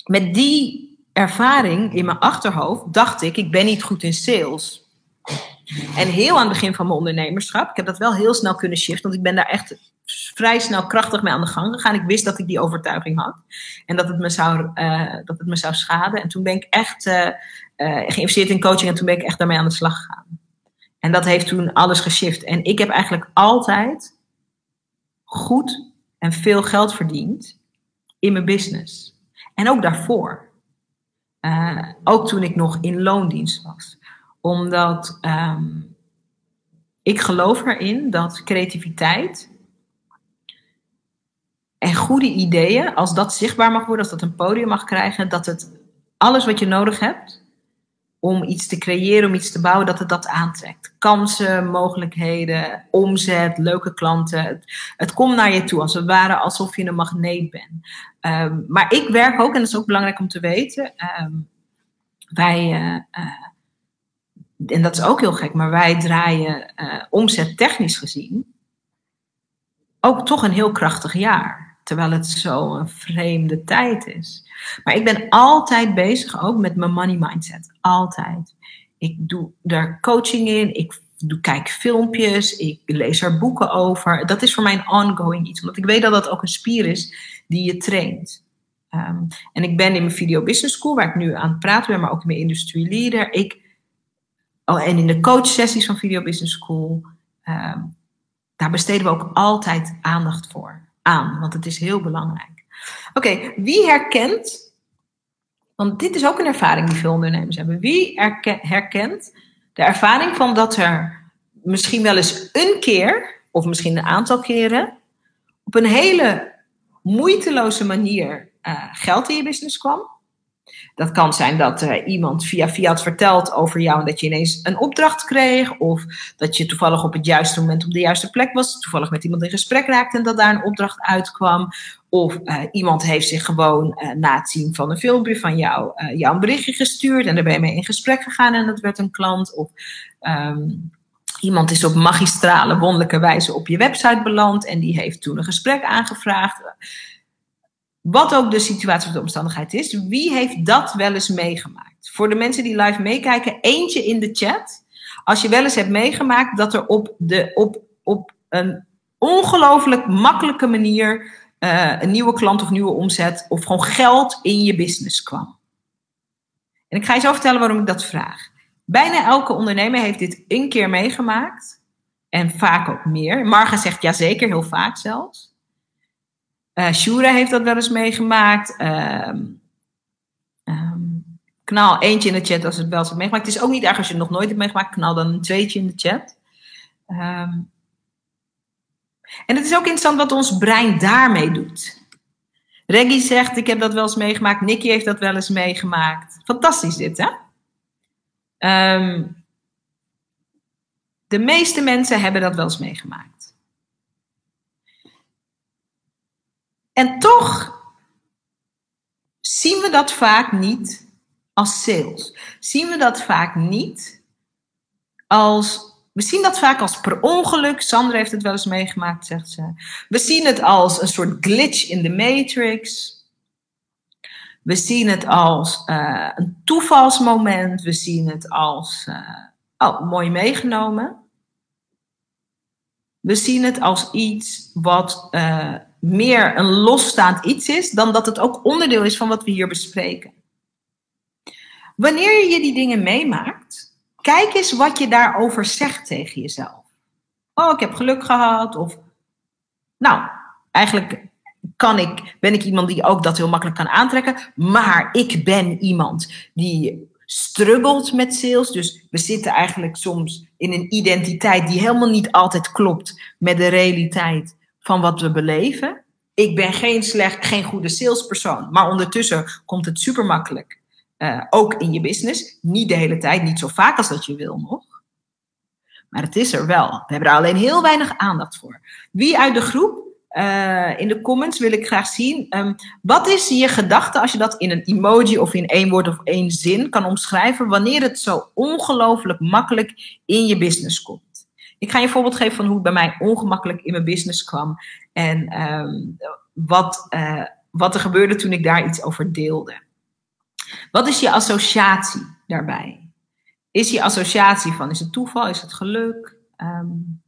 met die ervaring in mijn achterhoofd dacht ik, ik ben niet goed in sales. En heel aan het begin van mijn ondernemerschap, ik heb dat wel heel snel kunnen shiften, want ik ben daar echt vrij snel krachtig mee aan de gang gegaan. Ik wist dat ik die overtuiging had en dat het me zou, uh, dat het me zou schaden. En toen ben ik echt uh, uh, geïnvesteerd in coaching en toen ben ik echt daarmee aan de slag gegaan. En dat heeft toen alles geshift. En ik heb eigenlijk altijd goed en veel geld verdiend in mijn business. En ook daarvoor. Uh, ook toen ik nog in loondienst was. Omdat um, ik geloof erin dat creativiteit en goede ideeën, als dat zichtbaar mag worden, als dat een podium mag krijgen, dat het alles wat je nodig hebt, om iets te creëren, om iets te bouwen, dat het dat aantrekt. Kansen, mogelijkheden, omzet, leuke klanten. Het, komt naar je toe, als het ware alsof je een magneet bent. Um, maar ik werk ook, en dat is ook belangrijk om te weten, um, wij, uh, uh, en dat is ook heel gek, maar wij draaien uh, omzet technisch gezien ook toch een heel krachtig jaar. Terwijl het zo een vreemde tijd is. Maar ik ben altijd bezig ook met mijn money mindset. Altijd. Ik doe daar coaching in. Ik doe, kijk filmpjes. Ik lees er boeken over. Dat is voor mij een ongoing iets. Omdat ik weet dat dat ook een spier is die je traint. Um, en ik ben in mijn Video Business School, waar ik nu aan het praten ben, maar ook in mijn Industry Leader. Ik, oh, en in de coach sessies van Video Business School. Um, daar besteden we ook altijd aandacht voor aan, want het is heel belangrijk. Oké, wie herkent, want dit is ook een ervaring die veel ondernemers hebben, wie herkent de ervaring van dat er misschien wel eens een keer, of misschien een aantal keren, op een hele moeiteloze manier uh, geld in je business kwam? Dat kan zijn dat uh, iemand via had verteld over jou en dat je ineens een opdracht kreeg. Of dat je toevallig op het juiste moment op de juiste plek was. Toevallig met iemand in gesprek raakte en dat daar een opdracht uitkwam. Of uh, iemand heeft zich gewoon uh, na het zien van een filmpje van jou, jou een berichtje gestuurd. En daar ben je mee in gesprek gegaan en dat werd een klant. Of um, iemand is op magistrale, wonderlijke wijze op je website beland. En die heeft toen een gesprek aangevraagd. Wat ook de situatie of de omstandigheid is, wie heeft dat wel eens meegemaakt? Voor de mensen die live meekijken, eentje in de chat. Als je wel eens hebt meegemaakt dat er op, de, op, op een ongelooflijk makkelijke manier uh, een nieuwe klant of nieuwe omzet of gewoon geld in je business kwam. En ik ga je zo vertellen waarom ik dat vraag. Bijna elke ondernemer heeft dit een keer meegemaakt. En vaak ook meer. Marga zegt ja zeker, heel vaak zelfs. Uh, Shura heeft dat wel eens meegemaakt. Uh, um, knal eentje in de chat als het wel eens meegemaakt. Het is ook niet erg als je het nog nooit hebt meegemaakt. Knal dan een tweetje in de chat. Um, en het is ook interessant wat ons brein daarmee doet. Reggie zegt, ik heb dat wel eens meegemaakt. Nicky heeft dat wel eens meegemaakt. Fantastisch dit, hè? Um, de meeste mensen hebben dat wel eens meegemaakt. En toch zien we dat vaak niet als sales. Zien we dat vaak niet als. We zien dat vaak als per ongeluk. Sandra heeft het wel eens meegemaakt, zegt ze. We zien het als een soort glitch in de matrix. We zien het als uh, een toevalsmoment. We zien het als. Uh, oh, mooi meegenomen. We zien het als iets wat uh, meer een losstaand iets is, dan dat het ook onderdeel is van wat we hier bespreken. Wanneer je die dingen meemaakt, kijk eens wat je daarover zegt tegen jezelf. Oh, ik heb geluk gehad. Of, nou, eigenlijk kan ik, ben ik iemand die ook dat heel makkelijk kan aantrekken. Maar ik ben iemand die struggelt met sales. Dus we zitten eigenlijk soms in een identiteit die helemaal niet altijd klopt met de realiteit van wat we beleven. Ik ben geen slecht, geen goede salespersoon. Maar ondertussen komt het super makkelijk. Uh, ook in je business. Niet de hele tijd, niet zo vaak als dat je wil nog. Maar het is er wel. We hebben er alleen heel weinig aandacht voor. Wie uit de groep uh, in de comments wil ik graag zien. Um, wat is je gedachte als je dat in een emoji of in één woord of één zin kan omschrijven, wanneer het zo ongelooflijk makkelijk in je business komt? Ik ga je een voorbeeld geven van hoe het bij mij ongemakkelijk in mijn business kwam en um, wat, uh, wat er gebeurde toen ik daar iets over deelde. Wat is je associatie daarbij? Is je associatie van, is het toeval, is het geluk? Um,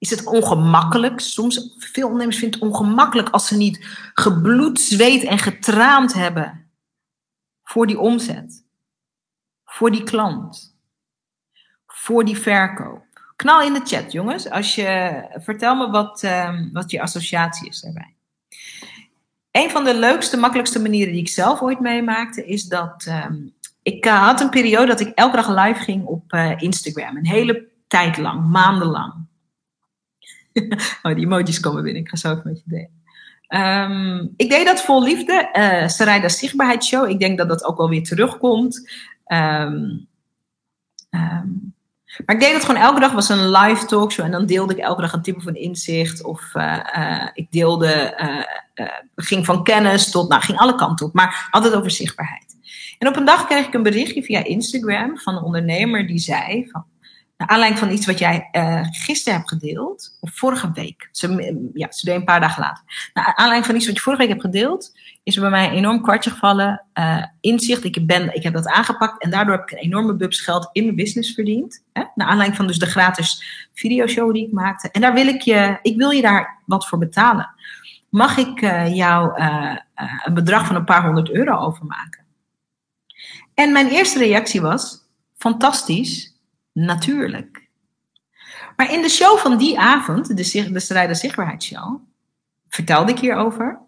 is het ongemakkelijk. Soms, veel ondernemers vinden het ongemakkelijk als ze niet gebloed, zweet en getraand hebben voor die omzet, voor die klant, voor die verkoop. Knal in de chat, jongens. Als je, vertel me wat, um, wat je associatie is daarbij. Een van de leukste, makkelijkste manieren die ik zelf ooit meemaakte, is dat um, ik uh, had een periode dat ik elke dag live ging op uh, Instagram. Een hele tijd lang, maandenlang. oh, die emojis komen binnen. Ik ga zo even met je delen. Um, ik deed dat vol liefde. Uh, Sarayda Zichtbaarheidsshow. Ik denk dat dat ook wel weer terugkomt. Um, um, maar ik deed dat gewoon elke dag. was een live talkshow. En dan deelde ik elke dag een of een inzicht. Of uh, uh, ik deelde, ging van kennis tot, nou, ging alle kanten op. Maar altijd over zichtbaarheid. En op een dag kreeg ik een berichtje via Instagram van een ondernemer die zei van, naar aanleiding van iets wat jij uh, gisteren hebt gedeeld, of vorige week, ze, ja, ze deed een paar dagen later. Naar aanleiding van iets wat je vorige week hebt gedeeld, is er bij mij een enorm kwartje gevallen. Uh, inzicht, ik, ben, ik heb dat aangepakt en daardoor heb ik een enorme bubs geld in mijn business verdiend. Hè? Naar aanleiding van dus de gratis videoshow die ik maakte. En daar wil ik je, ik wil je daar wat voor betalen. Mag ik uh, jou een bedrag van een paar honderd euro overmaken? En mijn eerste reactie was, fantastisch, natuurlijk. Maar in de show van die avond, de, de Zichtbaarheidsshow, vertelde ik hierover.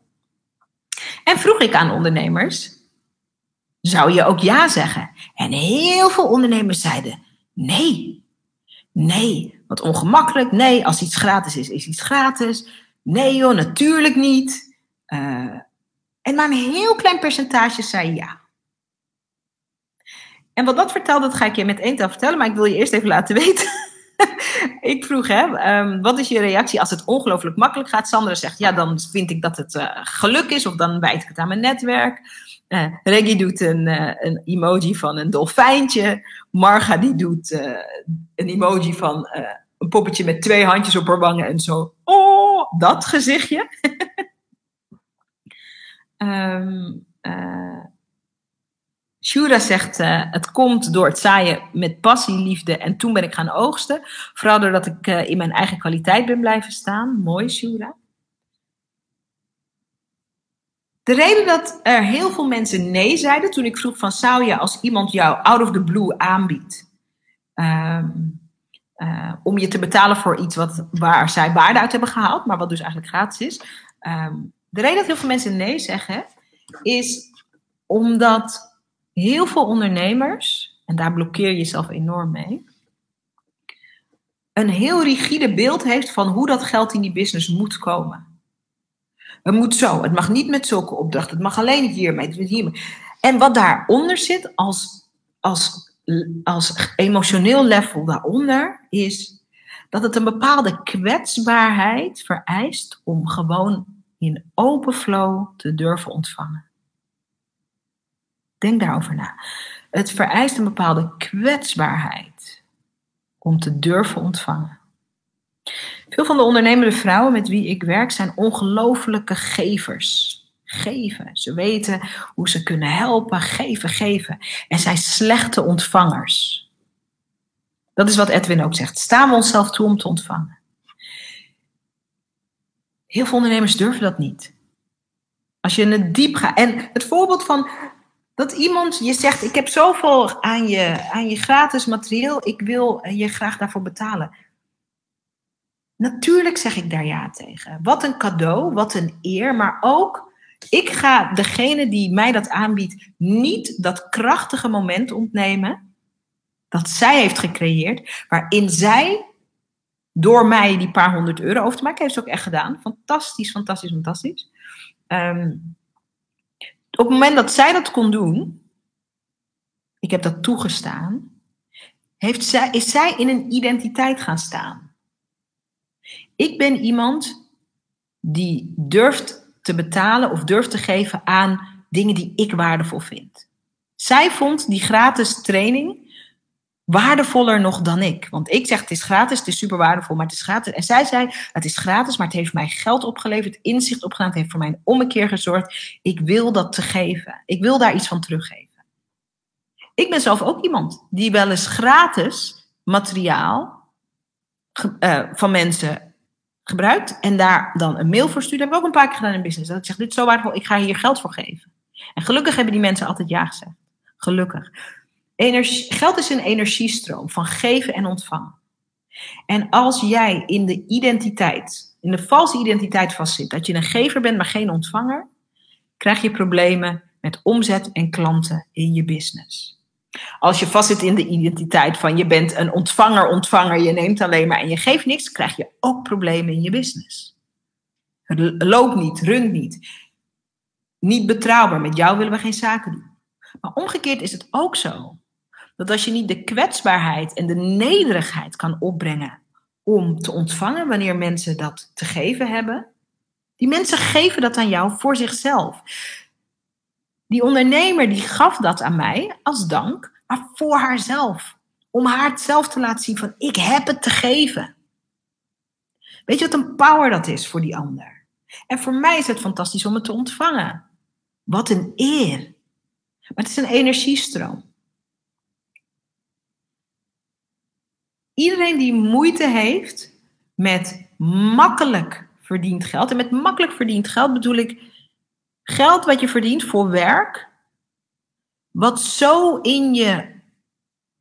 En vroeg ik aan ondernemers, zou je ook ja zeggen? En heel veel ondernemers zeiden nee. Nee, wat ongemakkelijk. Nee, als iets gratis is, is iets gratis. Nee joh, natuurlijk niet. Uh, en maar een heel klein percentage zei ja. En wat dat vertelt, dat ga ik je met één tel vertellen, maar ik wil je eerst even laten weten. ik vroeg, hè, um, wat is je reactie als het ongelooflijk makkelijk gaat? Sandra zegt, ja, dan vind ik dat het uh, geluk is, of dan wijd ik het aan mijn netwerk. Uh, Reggie doet een, uh, een, emoji van een dolfijntje. Marga die doet een emoji van een poppetje met twee handjes op haar wangen en zo. Oh, dat gezichtje. um, Shura zegt, uh, het komt door het zaaien met passie, liefde en toen ben ik gaan oogsten. Vooral doordat ik uh, in mijn eigen kwaliteit ben blijven staan. Mooi, Shura. De reden dat er heel veel mensen nee zeiden toen ik vroeg van zou je als iemand jou out of the blue aanbiedt um, uh, om je te betalen voor iets wat, waar zij waarde uit hebben gehaald, maar wat dus eigenlijk gratis is. Um, de reden dat heel veel mensen nee zeggen is omdat heel veel ondernemers, en daar blokkeer je jezelf enorm mee, een heel rigide beeld heeft van hoe dat geld in die business moet komen. Het moet zo, het mag niet met zulke opdrachten, het mag alleen hiermee, hiermee. En wat daaronder zit als, als, als emotioneel level daaronder, is dat het een bepaalde kwetsbaarheid vereist om gewoon in open flow te durven ontvangen. Denk daarover na. Het vereist een bepaalde kwetsbaarheid om te durven ontvangen. Veel van de ondernemende vrouwen met wie ik werk zijn ongelofelijke gevers. Geven. Ze weten hoe ze kunnen helpen, geven, geven. En zijn slechte ontvangers. Dat is wat Edwin ook zegt. Staan we onszelf toe om te ontvangen? Heel veel ondernemers durven dat niet. Als je in het diep gaat. En het voorbeeld van dat iemand je zegt: Ik heb zoveel aan je, aan je gratis materieel, ik wil je graag daarvoor betalen. Natuurlijk zeg ik daar ja tegen. Wat een cadeau, wat een eer, maar ook ik ga degene die mij dat aanbiedt niet dat krachtige moment ontnemen dat zij heeft gecreëerd, waarin zij door mij die paar honderd euro over te maken, heeft ze ook echt gedaan. Fantastisch, fantastisch, fantastisch. Ehm, op het moment dat zij dat kon doen, ik heb dat toegestaan, heeft zij, is zij in een identiteit gaan staan. Ik ben iemand die durft te betalen of durft te geven aan dingen die ik waardevol vind. Zij vond die gratis training waardevoller nog dan ik. Want ik zeg het is gratis, het is super waardevol, maar het is gratis. En zij zei het is gratis, maar het heeft mij geld opgeleverd, inzicht opgedaan, het heeft voor mij een ommekeer gezorgd. Ik wil dat te geven. Ik wil daar iets van teruggeven. Ik ben zelf ook iemand die wel eens gratis materiaal uh, van mensen gebruikt en daar dan een mail voor stuurt. Dat heb ik ook een paar keer gedaan in business. Dat ik zeg, dit is zo waardevol, ik ga hier geld voor geven. En gelukkig hebben die mensen altijd ja gezegd. Gelukkig. Energie, geld is een energiestroom van geven en ontvangen. En als jij in de identiteit, in de valse identiteit vastzit, dat je een gever bent, maar geen ontvanger, krijg je problemen met omzet en klanten in je business. Als je vastzit in de identiteit van je bent een ontvanger, ontvanger, je neemt alleen maar en je geeft niks, krijg je ook problemen in je business. Het loopt niet, runt niet. Niet betrouwbaar, met jou willen we geen zaken doen. Maar omgekeerd is het ook zo dat als je niet de kwetsbaarheid en de nederigheid kan opbrengen om te ontvangen wanneer mensen dat te geven hebben, die mensen geven dat aan jou voor zichzelf. Die ondernemer die gaf dat aan mij als dank, maar voor haarzelf. Om haar het zelf te laten zien van ik heb het te geven. Weet je wat een power dat is voor die ander? En voor mij is het fantastisch om het te ontvangen. Wat een eer. Maar het is een energiestroom. Iedereen die moeite heeft met makkelijk verdiend geld. En met makkelijk verdiend geld bedoel ik geld wat je verdient voor werk. Wat zo in je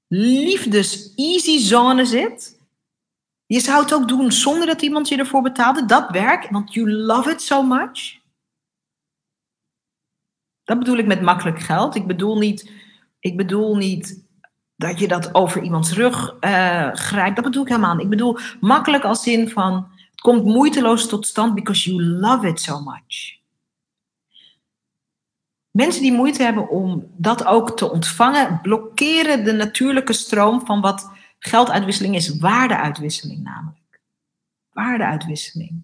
liefdes-easy zone zit. Je zou het ook doen zonder dat iemand je ervoor betaalde. Dat werk, want you love it so much. Dat bedoel ik met makkelijk geld. Ik bedoel niet, ik bedoel niet dat je dat over iemands rug uh, grijpt. Dat bedoel ik helemaal niet. Ik bedoel makkelijk als zin van het komt moeiteloos tot stand because you love it so much. Mensen die moeite hebben om dat ook te ontvangen, blokkeren de natuurlijke stroom van wat gelduitwisseling is. Waardeuitwisseling namelijk. Waardeuitwisseling.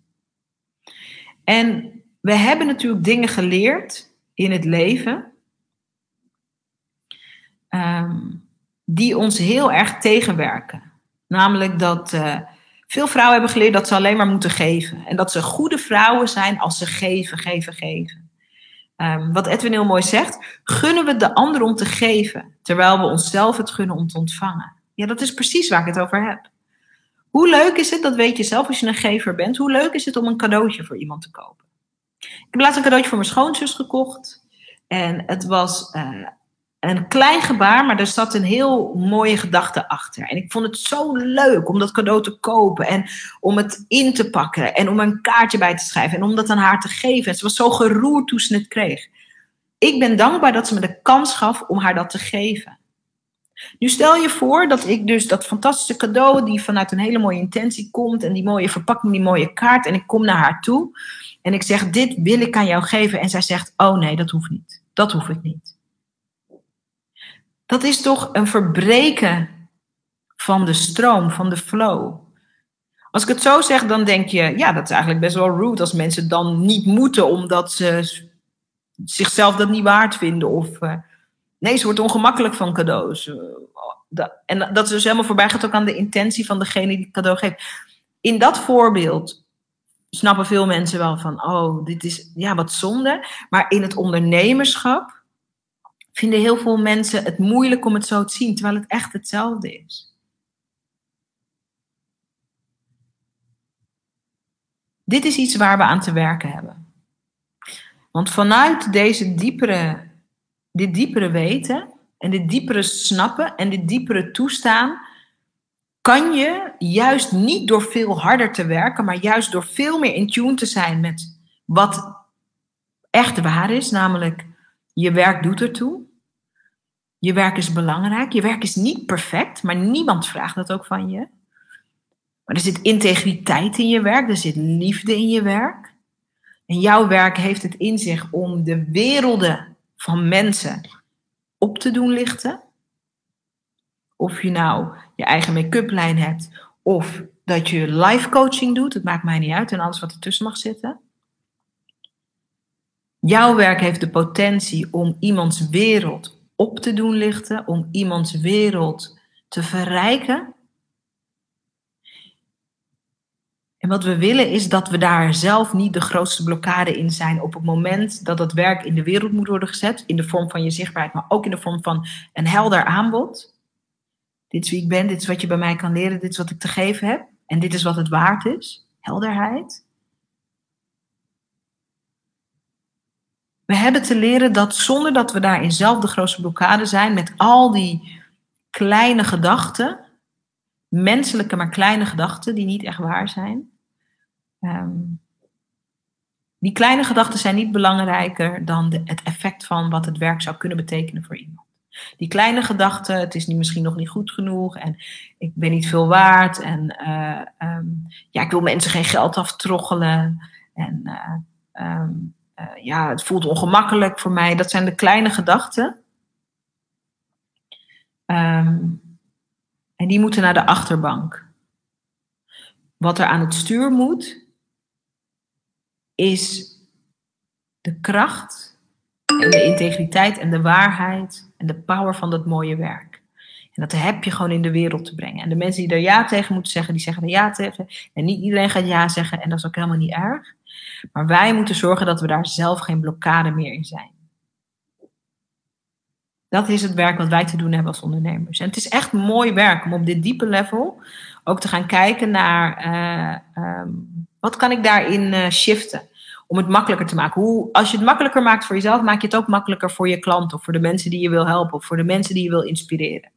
En we hebben natuurlijk dingen geleerd in het leven. Um, die ons heel erg tegenwerken. Namelijk dat uh, veel vrouwen hebben geleerd dat ze alleen maar moeten geven. En dat ze goede vrouwen zijn als ze geven, geven, geven. Um, wat Edwin heel mooi zegt, gunnen we de ander om te geven, terwijl we onszelf het gunnen om te ontvangen. Ja, dat is precies waar ik het over heb. Hoe leuk is het, dat weet je zelf als je een gever bent, hoe leuk is het om een cadeautje voor iemand te kopen? Ik heb laatst een cadeautje voor mijn schoonzus gekocht. En het was uh, een klein gebaar, maar er zat een heel mooie gedachte achter. En ik vond het zo leuk om dat cadeau te kopen en om het in te pakken en om een kaartje bij te schrijven en om dat aan haar te geven. En ze was zo geroerd toen ze het kreeg. Ik ben dankbaar dat ze me de kans gaf om haar dat te geven. Nu stel je voor dat ik dus dat fantastische cadeau, die vanuit een hele mooie intentie komt en die mooie verpakking, die mooie kaart, en ik kom naar haar toe en ik zeg: Dit wil ik aan jou geven. En zij zegt: Oh nee, dat hoeft niet. Dat hoef ik niet. Dat is toch een verbreken van de stroom, van de flow. Als ik het zo zeg, dan denk je, ja, dat is eigenlijk best wel rude als mensen dan niet moeten omdat ze zichzelf dat niet waard vinden. Of uh, nee, ze wordt ongemakkelijk van cadeaus. Uh, en dat is dus helemaal voorbij gaat ook aan de intentie van degene die het cadeau geeft. In dat voorbeeld snappen veel mensen wel van, oh, dit is ja wat zonde. Maar in het ondernemerschap vinden heel veel mensen het moeilijk om het zo te zien, terwijl het echt hetzelfde is. Dit is iets waar we aan te werken hebben. Want vanuit deze diepere, dit diepere weten en dit diepere snappen en dit diepere toestaan, kan je juist niet door veel harder te werken, maar juist door veel meer in tune te zijn met wat echt waar is, namelijk je werk doet ertoe. Je werk is belangrijk. Je werk is niet perfect, maar niemand vraagt dat ook van je. Maar er zit integriteit in je werk, er zit liefde in je werk. En jouw werk heeft het in zich om de werelden van mensen op te doen lichten. Of je nou je eigen make-up lijn hebt, of dat je live coaching doet, het maakt mij niet uit en alles wat ertussen mag zitten. Jouw werk heeft de potentie om iemands wereld op te doen lichten, om iemands wereld te verrijken. En wat we willen is dat we daar zelf niet de grootste blokkade in zijn op het moment dat het werk in de wereld moet worden gezet, in de vorm van je zichtbaarheid, maar ook in de vorm van een helder aanbod. Dit is wie ik ben, dit is wat je bij mij kan leren, dit is wat ik te geven heb en dit is wat het waard is. Helderheid. We hebben te leren dat zonder dat we daarin zelf de grootste blokkade zijn, met al die kleine gedachten, menselijke maar kleine gedachten die niet echt waar zijn. Ehm, die kleine gedachten zijn niet belangrijker dan de, het effect van wat het werk zou kunnen betekenen voor iemand. Die kleine gedachten, het is niet, misschien nog niet goed genoeg en ik ben niet veel waard en uh, um, ja, ik wil mensen geen geld aftroggelen en uh, um, uh, ja, het voelt ongemakkelijk voor mij. Dat zijn de kleine gedachten. Um, en die moeten naar de achterbank. Wat er aan het stuur moet, is de kracht en de integriteit en de waarheid en de power van dat mooie werk. En dat heb je gewoon in de wereld te brengen. En de mensen die er ja tegen moeten zeggen, die zeggen er ja tegen. En niet iedereen gaat ja zeggen en dat is ook helemaal niet erg. Maar wij moeten zorgen dat we daar zelf geen blokkade meer in zijn. Dat is het werk wat wij te doen hebben als ondernemers. En het is echt mooi werk om op dit diepe level ook te gaan kijken naar uh, um, wat kan ik daarin uh, shiften. Om het makkelijker te maken. Hoe, als je het makkelijker maakt voor jezelf, maak je het ook makkelijker voor je klant of voor de mensen die je wil helpen of voor de mensen die je wil inspireren.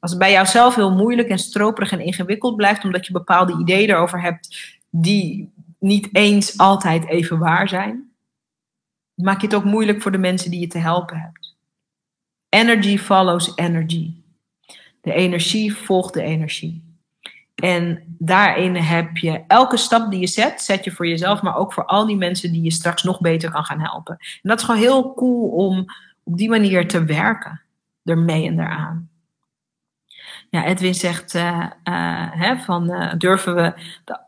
Als het bij jouzelf heel moeilijk en stroperig en ingewikkeld blijft, omdat je bepaalde ideeën erover hebt die niet eens altijd even waar zijn, maak je het ook moeilijk voor de mensen die je te helpen hebt. Energy follows energy. De energie volgt de energie. En daarin heb je elke stap die je zet, zet je voor jezelf, maar ook voor al die mensen die je straks nog beter kan gaan helpen. En dat is gewoon heel cool om op die manier te werken, ermee en eraan. Ja, Edwin zegt uh, uh, hè, van uh, durven we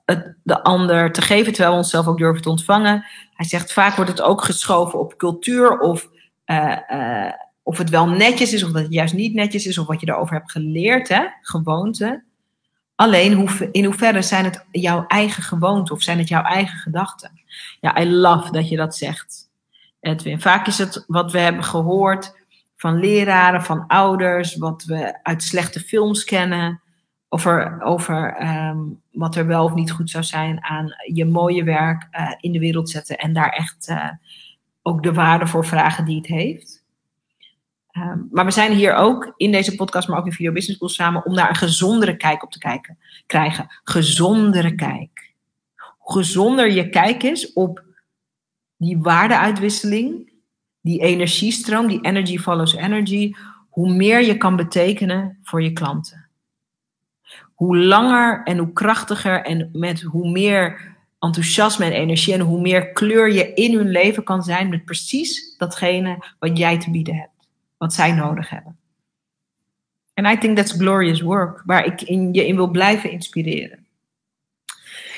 de, de, ander te geven terwijl we onszelf ook durven te ontvangen. Hij zegt vaak wordt het ook geschoven op cultuur of, of het wel netjes is of dat het juist niet netjes is of wat je daarover hebt geleerd, hè, gewoonte. Alleen in hoeverre zijn het jouw eigen gewoonte of zijn het jouw eigen gedachten? Ja, I love dat je dat zegt, Edwin. Vaak is het wat we hebben gehoord van leraren, van ouders, wat we uit slechte films kennen. Over, over um, wat er wel of niet goed zou zijn aan je mooie werk uh, in de wereld zetten en daar echt uh, ook de waarde voor vragen die het heeft. Um, maar we zijn hier ook in deze podcast, maar ook in Video Business School samen om daar een gezondere kijk op te kijken, krijgen. Gezondere kijk. Hoe gezonder je kijk is op die waardeuitwisseling die energiestroom, die energy follows energy, hoe meer je kan betekenen voor je klanten. Hoe langer en hoe krachtiger en met hoe meer enthousiasme en energie en hoe meer kleur je in hun leven kan zijn met precies datgene wat jij te bieden hebt, wat zij nodig hebben. En I think that's glorious work, waar ik in, je in wil blijven inspireren.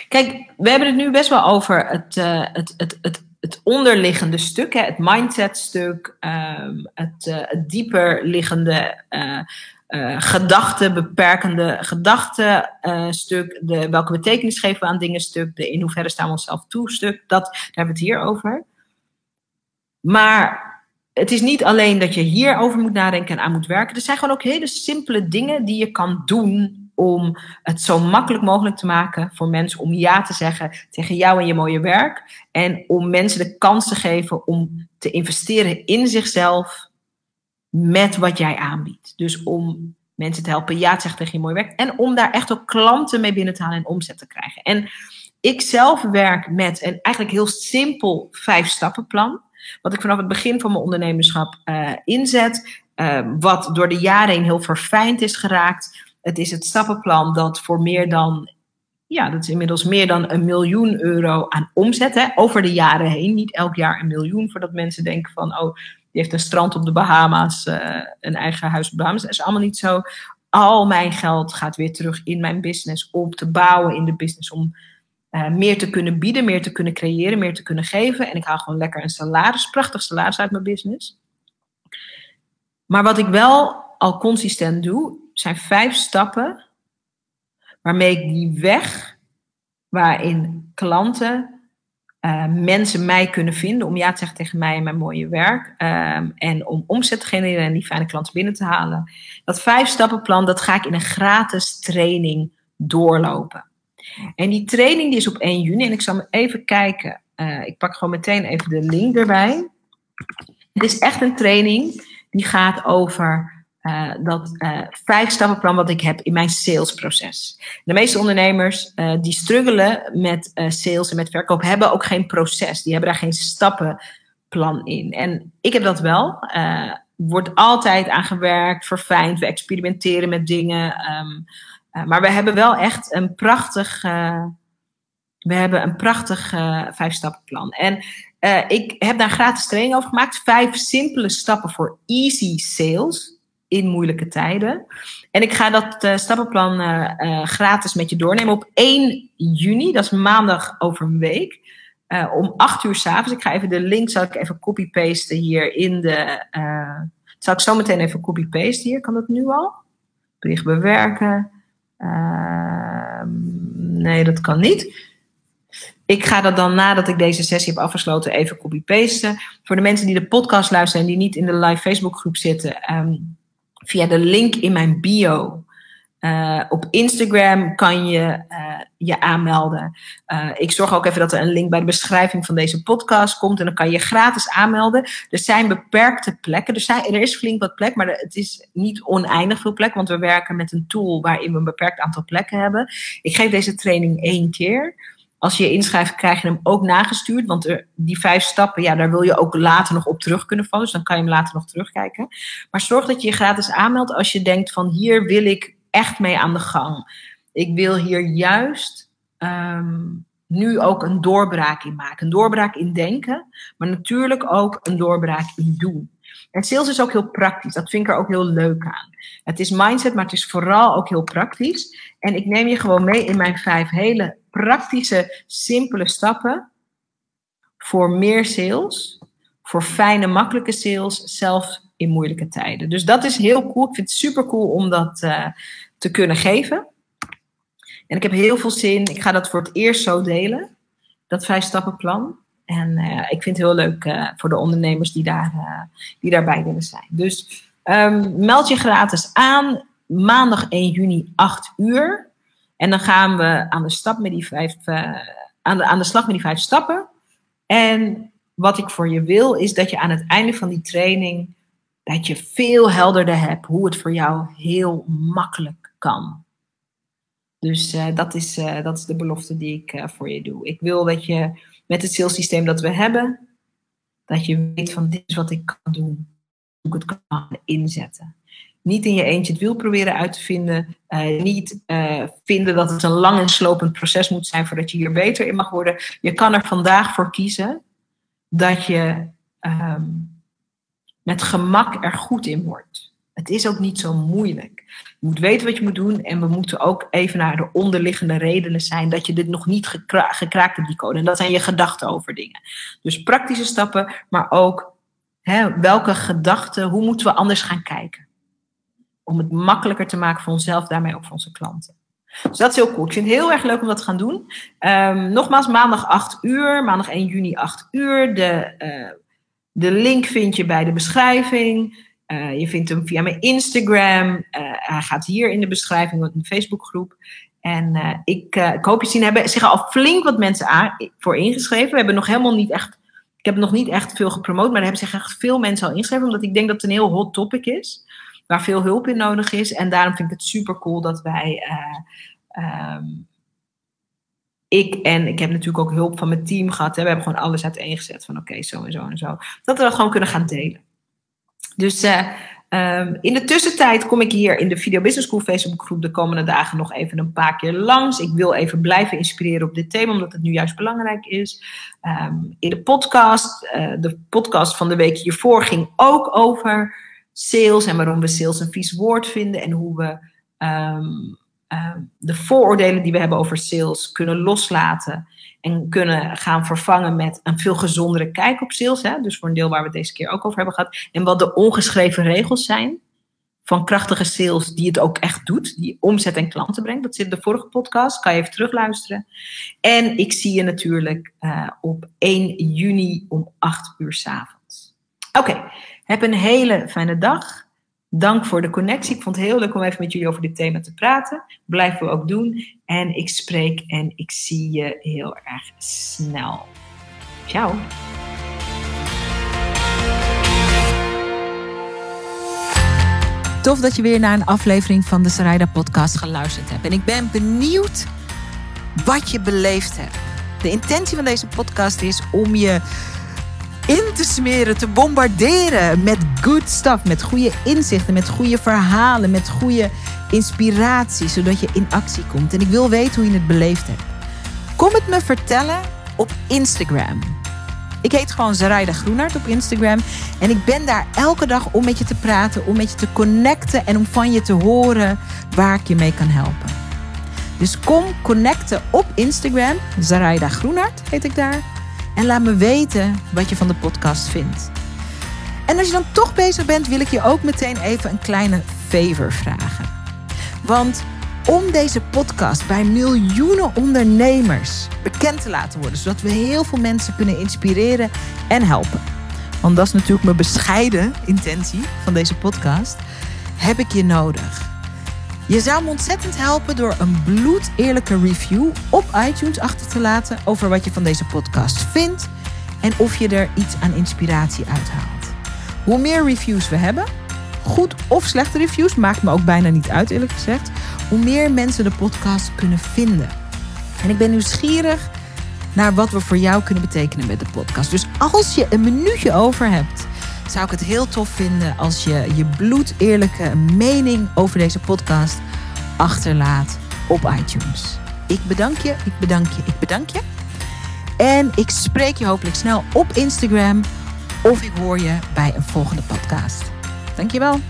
Kijk, we hebben het nu best wel over het, uh, het, het, het, het onderliggende stuk, het mindset stuk, um, het, uh, het dieper liggende uh, gedachten, beperkende gedachten stuk, de, welke betekenis geven we aan dingen stuk, de in hoeverre staan we onszelf toe stuk, dat, daar hebben we het hier over. Maar het is niet alleen dat je hierover moet nadenken en aan moet werken. Er zijn gewoon ook hele simpele dingen die je kan doen om het zo makkelijk mogelijk te maken voor mensen om ja te zeggen tegen jou en je mooie werk. En om mensen de kans te geven om te investeren in zichzelf met wat jij aanbiedt. Dus om mensen te helpen ja te zeggen tegen je mooie werk. En om daar echt ook klanten mee binnen te halen en omzet te krijgen. En ik zelf werk met een eigenlijk heel simpel vijf stappenplan. Wat ik vanaf het begin van mijn ondernemerschap uh, inzet. Uh, wat door de jaren heen heel verfijnd is geraakt. Het is het stappenplan dat voor meer dan, ja, dat is inmiddels meer dan een miljoen euro aan omzet. Hè, over de jaren heen. Niet elk jaar een miljoen, voordat mensen denken van, oh, die heeft een strand op de Bahama's, uh, een eigen huis op de Bahama's. Dat is allemaal niet zo. Al mijn geld gaat weer terug in mijn business om te bouwen in de business, om uh, meer te kunnen bieden, meer te kunnen creëren, meer te kunnen geven. En ik haal gewoon lekker een salaris, prachtig salaris uit mijn business. Maar wat ik wel al consistent doe, zijn vijf stappen waarmee ik die weg waarin klanten, uh, mensen mij kunnen vinden om ja te zeggen tegen mij en mijn mooie werk um, en om omzet te genereren en die fijne klanten binnen te halen. Dat vijf stappenplan, dat ga ik in een gratis training doorlopen. En die training die is op 1 juni en ik zal even kijken. Uh, ik pak gewoon meteen even de link erbij. Het is echt een training die gaat over uh, dat uh, vijf stappenplan wat ik heb in mijn salesproces. De meeste ondernemers uh, die struggelen met sales en met verkoop hebben ook geen proces. Die hebben daar geen stappenplan in. En ik heb dat wel. wordt altijd aan gewerkt, verfijnd. We experimenteren met dingen. Um, maar we hebben wel echt een prachtig. we hebben een prachtig vijf stappenplan. En ik heb daar gratis training over gemaakt. Vijf simpele stappen voor easy sales in moeilijke tijden. En ik ga dat uh, stappenplan uh, uh, gratis met je doornemen op 1 juni, dat is maandag over een week. om 8 uur s'avonds. Ik ga even de link, zal ik even copy-pasten hier in de. zal ik zo meteen even copy-pasten hier? Kan dat nu al? Bericht bewerken. Ehm, nee, dat kan niet. Ik ga dat dan nadat ik deze sessie heb afgesloten even copy-pasten. Voor de mensen die de podcast luisteren en die niet in de live Facebook groep zitten. Um, via de link in mijn bio. Uh, op Instagram kan je uh, je aanmelden. Uh, ik zorg ook even dat er een link bij de beschrijving van deze podcast komt. En dan kan je gratis aanmelden. Er zijn beperkte plekken. Er, zijn, er is flink wat plek, maar het is niet oneindig veel plek. Want we werken met een tool waarin we een beperkt aantal plekken hebben. Ik geef deze training één keer. Als je je inschrijft, krijg je hem ook nagestuurd. Want er, die vijf stappen, ja, daar wil je ook later nog op terug kunnen vallen. Dus dan kan je hem later nog terugkijken. Maar zorg dat je je gratis aanmeldt als je denkt van hier wil ik echt mee aan de gang. Ik wil hier juist um, nu ook een doorbraak in maken. Een doorbraak in denken, maar natuurlijk ook een doorbraak in doen. En sales is ook heel praktisch. Dat vind ik er ook heel leuk aan. Het is mindset, maar het is vooral ook heel praktisch. En ik neem je gewoon mee in mijn vijf hele praktische, simpele stappen voor meer sales, voor fijne, makkelijke sales, zelfs in moeilijke tijden. Dus dat is heel cool. Ik vind het super cool om dat uh, te kunnen geven. En ik heb heel veel zin. Ik ga dat voor het eerst zo delen, dat vijf stappenplan. En uh, ik vind het heel leuk uh, voor de ondernemers die, daar, die daarbij willen zijn. Dus um, meld je gratis aan. Maandag 1 juni, 8 uur. En dan gaan we aan de, stap met die vijf, uh, aan, de, aan de slag met die vijf stappen. En wat ik voor je wil, is dat je aan het einde van die training, dat je veel helderder hebt hoe het voor jou heel makkelijk kan. Dus uh, dat, is, uh, dat is de belofte die ik voor je doe. Ik wil dat je met het salessysteem dat we hebben, dat je weet van dit is wat ik kan doen, hoe ik het kan inzetten niet in je eentje het wiel proberen uit te vinden. Uh, niet uh, vinden dat het een lang en slopend proces moet zijn voordat je hier beter in mag worden. Je kan er vandaag voor kiezen dat je um, met gemak er goed in wordt. Het is ook niet zo moeilijk. Je moet weten wat je moet doen en we moeten ook even naar de onderliggende redenen zijn dat je dit nog niet gekra gekraakt hebt, die code. En dat zijn je gedachten over dingen. Dus praktische stappen, maar ook hè, welke gedachten, hoe moeten we anders gaan kijken? Om het makkelijker te maken voor onszelf, daarmee ook voor onze klanten. Dus dat is heel cool. Ik vind het heel erg leuk om dat te gaan doen. Um, nogmaals, maandag 8 uur, maandag 1 juni 8 uur. De, uh, de link vind je bij de beschrijving. Uh, je vindt hem via mijn Instagram. Uh, hij gaat hier in de beschrijving, in de Facebookgroep. En ik, ik, hoop je zien. hebben zich al flink wat mensen aan, voor ingeschreven. We hebben nog helemaal niet echt. Ik heb nog niet echt veel gepromoot, maar er hebben zich echt veel mensen al ingeschreven. Omdat ik denk dat het een heel hot topic is. Waar veel hulp in nodig is. En daarom vind ik het super cool dat wij. Um, ik en ik heb natuurlijk ook hulp van mijn team gehad. We hebben gewoon alles uiteengezet van oké, zo en zo en zo. Dat we dat gewoon kunnen gaan delen. Dus uh, um, in de tussentijd kom ik hier in de Video Business School Facebook groep de komende dagen nog even een paar keer langs. Ik wil even blijven inspireren op dit thema, omdat het nu juist belangrijk is. Um, in de podcast, uh, de podcast van de week hiervoor ging ook over sales en waarom we sales een vies woord vinden en hoe we um, de vooroordelen die we hebben over sales kunnen loslaten en kunnen gaan vervangen met een veel gezondere kijk op sales. Hè? Dus voor een deel waar we het deze keer ook over hebben gehad. En wat de ongeschreven regels zijn van krachtige sales die het ook echt doet. Die omzet en klanten brengt. Dat zit in de vorige podcast. Kan je even terugluisteren. En ik zie je natuurlijk uh, op 1 juni om 8 uur s avonds. Oké. Heb een hele fijne dag. Dank voor de connectie. Ik vond het heel leuk om even met jullie over dit thema te praten. Blijven we ook doen. En ik spreek en ik zie je heel erg snel. Ciao. Tof dat je weer naar een aflevering van de Sarayda podcast geluisterd hebt. En ik ben benieuwd wat je beleefd hebt. De intentie van deze podcast is om je in te smeren, te bombarderen met good stuff, met goede inzichten, met goede verhalen, met goede inspiratie, zodat je in actie komt. En ik wil weten hoe je het beleefd hebt. Kom het me vertellen op Instagram. Ik heet gewoon Zaraida Groenart op Instagram. En ik ben daar elke dag om met je te praten, om met je te connecten en om van je te horen waar ik je mee kan helpen. Dus kom connecten op Instagram. Zaraida Groenart heet ik daar. En laat me weten wat je van de podcast vindt. En als je dan toch bezig bent, wil ik je ook meteen even een kleine favor vragen. Want om deze podcast bij miljoenen ondernemers bekend te laten worden, zodat we heel veel mensen kunnen inspireren en helpen. Want dat is natuurlijk mijn bescheiden intentie van deze podcast. Heb ik je nodig. Je zou me ontzettend helpen door een bloedeerlijke review op iTunes achter te laten over wat je van deze podcast vindt en of je er iets aan inspiratie uithaalt. Hoe meer reviews we hebben, goed of slechte reviews, maakt me ook bijna niet uit eerlijk gezegd, hoe meer mensen de podcast kunnen vinden. En ik ben nieuwsgierig naar wat we voor jou kunnen betekenen met de podcast. Dus als je een minuutje over hebt zou ik het heel tof vinden als je je bloedeerlijke mening over deze podcast achterlaat op iTunes. Ik bedank je, ik bedank je, ik bedank je. En ik spreek je hopelijk snel op Instagram of ik hoor je bij een volgende podcast. Dankjewel.